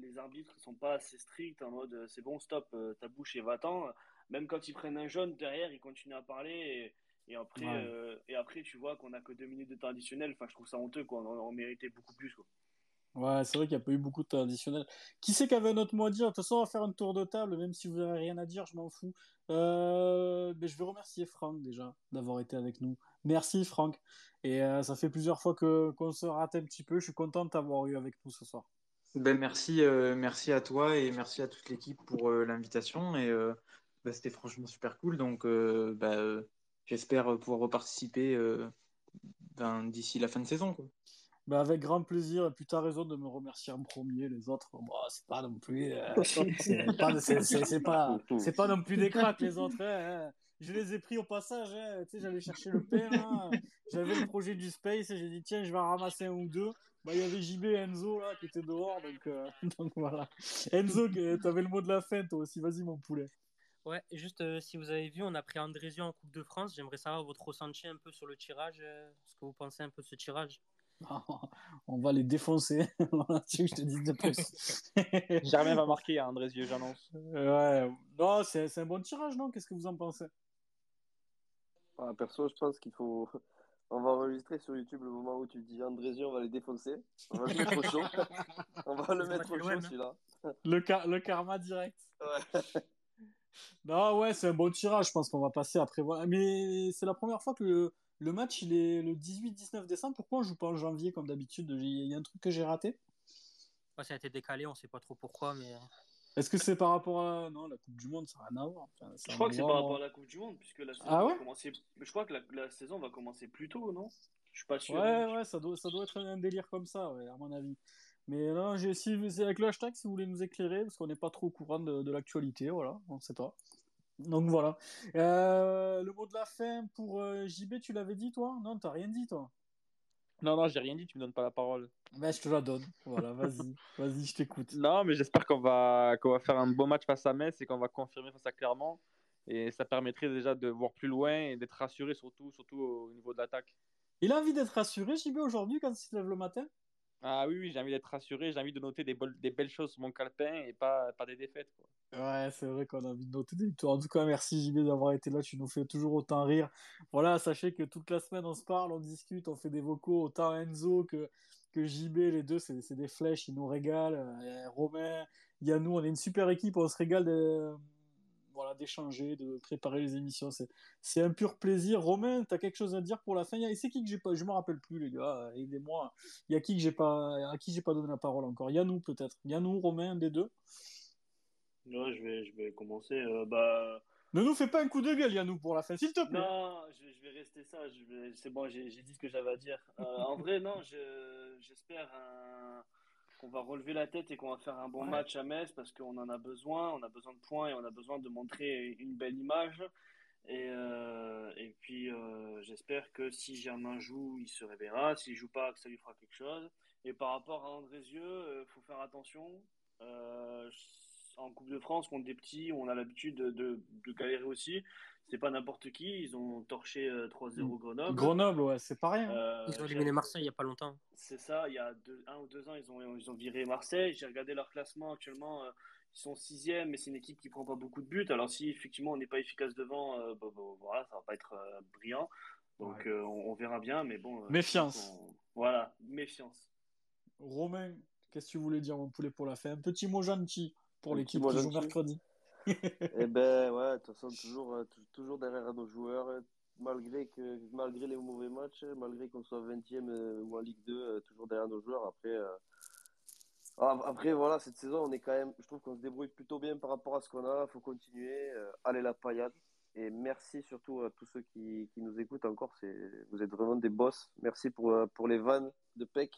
les arbitres ne sont pas assez stricts en mode c'est bon, stop, ta bouche et va-t'en. Même quand ils prennent un jaune derrière, ils continuent à parler. Et, et après, ouais. euh, et après tu vois qu'on a que deux minutes de temps additionnel. Enfin, je trouve ça honteux, quoi. On, on méritait beaucoup plus, quoi. Ouais, c'est vrai qu'il n'y a pas eu beaucoup de temps additionnel. Qui c'est qui avait un autre mot à dire? De toute façon, on va faire un tour de table, même si vous n'avez rien à dire, je m'en fous. Euh, mais je vais remercier Franck déjà d'avoir été avec nous. Merci Franck. Et euh, ça fait plusieurs fois que qu'on se rate un petit peu. Je suis content de t'avoir eu avec nous ce soir. Ben, merci, euh, merci à toi et merci à toute l'équipe pour euh, l'invitation. Et euh, ben, c'était franchement super cool. Donc, euh, ben, euh, j'espère pouvoir reparticiper euh, ben, d'ici la fin de saison. Quoi. Bah, avec grand plaisir. Et puis, tu as raison de me remercier en premier. Les autres, bon, c'est pas non plus. euh, c'est pas, c'est, pas, non plus des cracks, les autres. hein, hein. Je les ai pris au passage. hein. Tu sais, j'allais chercher le hein. J'avais le projet du Space et j'ai dit, tiens, je vais en ramasser un ou deux. Bah, il y avait JB et Enzo là, qui étaient dehors. Donc, euh, donc voilà. Enzo, tu avais le mot de la fin, toi aussi. Vas-y, mon poulet. Ouais, juste euh, si vous avez vu, on a pris Andrésio en Coupe de France. J'aimerais savoir votre ressenti un peu sur le tirage, euh, ce que vous pensez un peu de ce tirage. On va les défoncer. Voilà, tu veux que je te dise de plus? Germain va marquer à Andrézieux, j'annonce. Ouais, non, c'est c'est un bon tirage, non? Qu'est-ce que vous en pensez? Ah, perso, je pense qu'il faut. On va enregistrer sur YouTube le moment où tu dis Andrézieux, on va les défoncer. On va le mettre au chaud. On va le mettre au chaud hein. celui-là. le, car- le karma direct. Ouais. Non, ouais, c'est un bon tirage. Je pense qu'on va passer après. Voilà. Mais c'est la première fois que le, le match il est le 18-19 décembre. Pourquoi on joue pas en janvier comme d'habitude? Il y a un truc que j'ai raté Ouais, ça a été décalé, on sait pas trop pourquoi, mais euh, Est-ce que c'est par rapport à. Non, la Coupe du Monde, ça n'a rien à voir. Enfin, Je crois que c'est par rapport à la Coupe du Monde, puisque la saison Ah va commencer. Je crois que la, la saison va commencer plus tôt, non? Je suis pas sûr. Ouais, ouais, ça doit, ça doit être un délire comme ça, ouais, à mon avis. Mais non, j'ai si, c'est avec le hashtag si vous voulez nous éclairer, parce qu'on n'est pas trop au courant de, de l'actualité, voilà, on sait pas. Donc voilà. Euh, le mot de la fin pour euh, JB, tu l'avais dit toi? Non, t'as rien dit toi Non, non, j'ai rien dit, tu me donnes pas la parole. Ben, je te la donne. Voilà, vas-y, vas-y, je t'écoute. Non, mais j'espère qu'on va, qu'on va faire un beau match face à Metz et qu'on va confirmer face à Clermont. Et ça permettrait déjà de voir plus loin et d'être rassuré, surtout, surtout au niveau de l'attaque. Il a envie d'être rassuré, JB, aujourd'hui, quand il se lève le matin? Ah oui, oui, j'ai envie d'être rassuré, j'ai envie de noter des, des belles choses sur mon calepin et pas, pas des défaites. Quoi. Ouais, c'est vrai qu'on a envie de noter des victoires. En tout cas, merci JB d'avoir été là. Tu nous fais toujours autant rire. Voilà, sachez que toute la semaine, on se parle, on discute, on fait des vocaux. Autant Enzo que, que JB, les deux, c'est des flèches. Ils nous régalent. Euh, Romain, il on est une super équipe. On se régale de, voilà, d'échanger, de préparer les émissions. C'est un pur plaisir. Romain, tu as quelque chose à dire pour la fin? Il y a- C'est qui que j'ai pas Je me rappelle plus, les gars. Aidez-moi. Il y a qui que j'ai pas, à qui j'ai pas donné la parole encore? Yannou, peut-être. Yannou, Romain, un des deux? Ouais, je vais, je vais commencer. euh, bah, Ne nous fais pas un coup de gueule, Yannou, pour la fin, s'il te plaît. non, je, je vais rester ça. Vais- C'est bon, j'ai dit ce que j'avais à dire. Euh, en vrai, non, je- j'espère un- qu'on va relever la tête et qu'on va faire un bon Ouais. match à Metz parce qu'on en a besoin. On a besoin de points et on a besoin de montrer une belle image. Et, euh, et puis, euh, j'espère que si Germain joue, il se réveillera. S'il joue pas, que ça lui fera quelque chose. Et par rapport à Andrézieux, il faut faire attention. En Coupe de France, contre des petits, on a l'habitude de, de, de galérer aussi. C'est pas n'importe qui. Ils ont torché euh, 3-0 Grenoble. Grenoble, ouais, c'est pas rien. Euh, ils ont éliminé Marseille il y a pas longtemps. c'est ça, il y a deux- un ou deux ans, ils ont, ils ont viré Marseille. J'ai regardé leur classement actuellement, euh, ils sont sixième, mais c'est une équipe qui prend pas beaucoup de buts. Alors si effectivement on n'est pas efficace devant, euh, bah, bah, voilà, ça va pas être euh, brillant. Donc Ouais. euh, on, on verra bien, mais bon. euh, Méfiance. on- Voilà, méfiance. Romain, qu'est-ce que tu voulais dire, mon poulet, pour la fin? Un petit mot gentil pour l'équipe qui joue mercredi. Eh ben ouais, de toute façon, toujours, euh, tou- toujours derrière nos joueurs, euh, malgré, que, malgré les mauvais matchs, euh, malgré qu'on soit 20e euh, ou en Ligue 2, euh, toujours derrière nos joueurs. Après, euh, après, voilà, cette saison, on est quand même, je trouve qu'on se débrouille plutôt bien par rapport à ce qu'on a. Il faut continuer. allez la paillade. Et merci surtout à tous ceux qui, qui nous écoutent encore. C'est, vous êtes vraiment des boss. Merci pour, pour les vannes de Peck.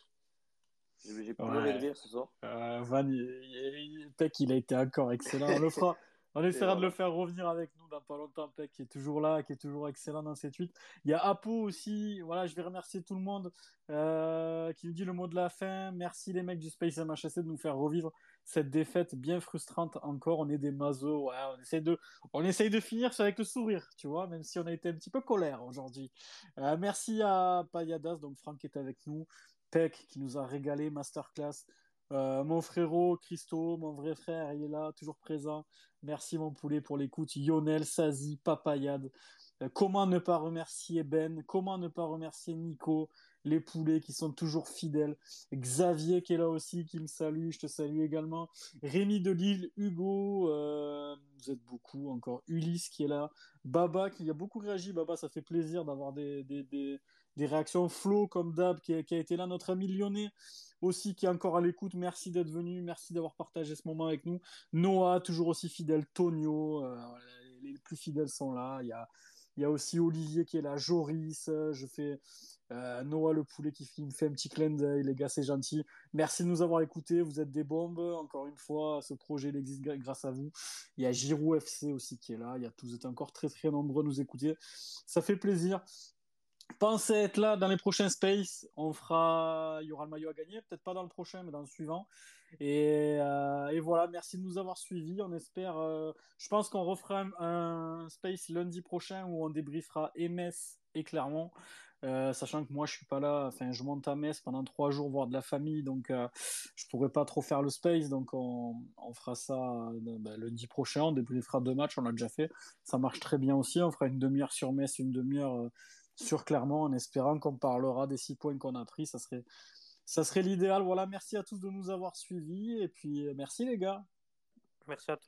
J'ai pleuré Ouais. de ce soir. Euh, Van, il, Peck, il a été encore excellent. On le fera. On essaiera de le faire revenir avec nous dans pas longtemps. Peck qui est toujours là, qui est toujours excellent dans cette 8. Il y a Apo aussi. Voilà, je vais remercier tout le monde euh, qui nous dit le mot de la fin. Merci les mecs du Space MHSC de nous faire revivre cette défaite bien frustrante encore. On est des mazos. Ouais, on essaye de, on essaye de finir avec le sourire, tu vois, même si on a été un petit peu colère aujourd'hui. Euh, merci à Payadas, donc Franck qui est avec nous. Peck qui nous a régalé, masterclass. Euh, mon frérot Christo, mon vrai frère, il est là, toujours présent. Merci mon poulet pour l'écoute. Lionel, Sazi, Papayade. Euh, comment ne pas remercier Ben? Comment ne pas remercier Nico? Les poulets qui sont toujours fidèles, Xavier qui est là aussi, qui me salue, je te salue également, Rémi de Lille, Hugo, euh, vous êtes beaucoup encore, Ulysse qui est là, Baba qui a beaucoup réagi, Baba ça fait plaisir d'avoir des, des, réactions, Flo comme d'hab qui, a été là, notre ami lyonnais aussi qui est encore à l'écoute, merci d'être venu, merci d'avoir partagé ce moment avec nous, Noah toujours aussi fidèle, Tonio, euh, les plus fidèles sont là, il y a il y a aussi Olivier qui est là, Joris, je fais euh, Noah le poulet qui, me fait un petit clin d'œil, les gars, c'est gentil. Merci de nous avoir écoutés, vous êtes des bombes. Encore une fois, ce projet il existe grâce à vous. Il y a Giroud FC aussi qui est là, il y a, vous êtes encore très très nombreux à nous écouter. Ça fait plaisir. Pensez être là dans les prochains Space. On fera, il y aura le maillot à gagner, peut-être pas dans le prochain, mais dans le suivant. Et, euh, voilà, merci de nous avoir suivis. On espère, euh, je pense qu'on refera un, Space lundi prochain où on débriefera MS et Clermont. Euh, sachant que moi je suis pas là, enfin je monte à Metz pendant trois jours voir de la famille, donc je pourrais pas trop faire le space, donc on, fera ça ben, lundi prochain, on débriefera deux matchs, on l'a déjà fait, ça marche très bien aussi, on fera une demi-heure sur Metz, une demi-heure sur Clermont, en espérant qu'on parlera des six points qu'on a pris, ça serait, ça serait l'idéal. Voilà, merci à tous de nous avoir suivis, et puis merci les gars. Merci à tous.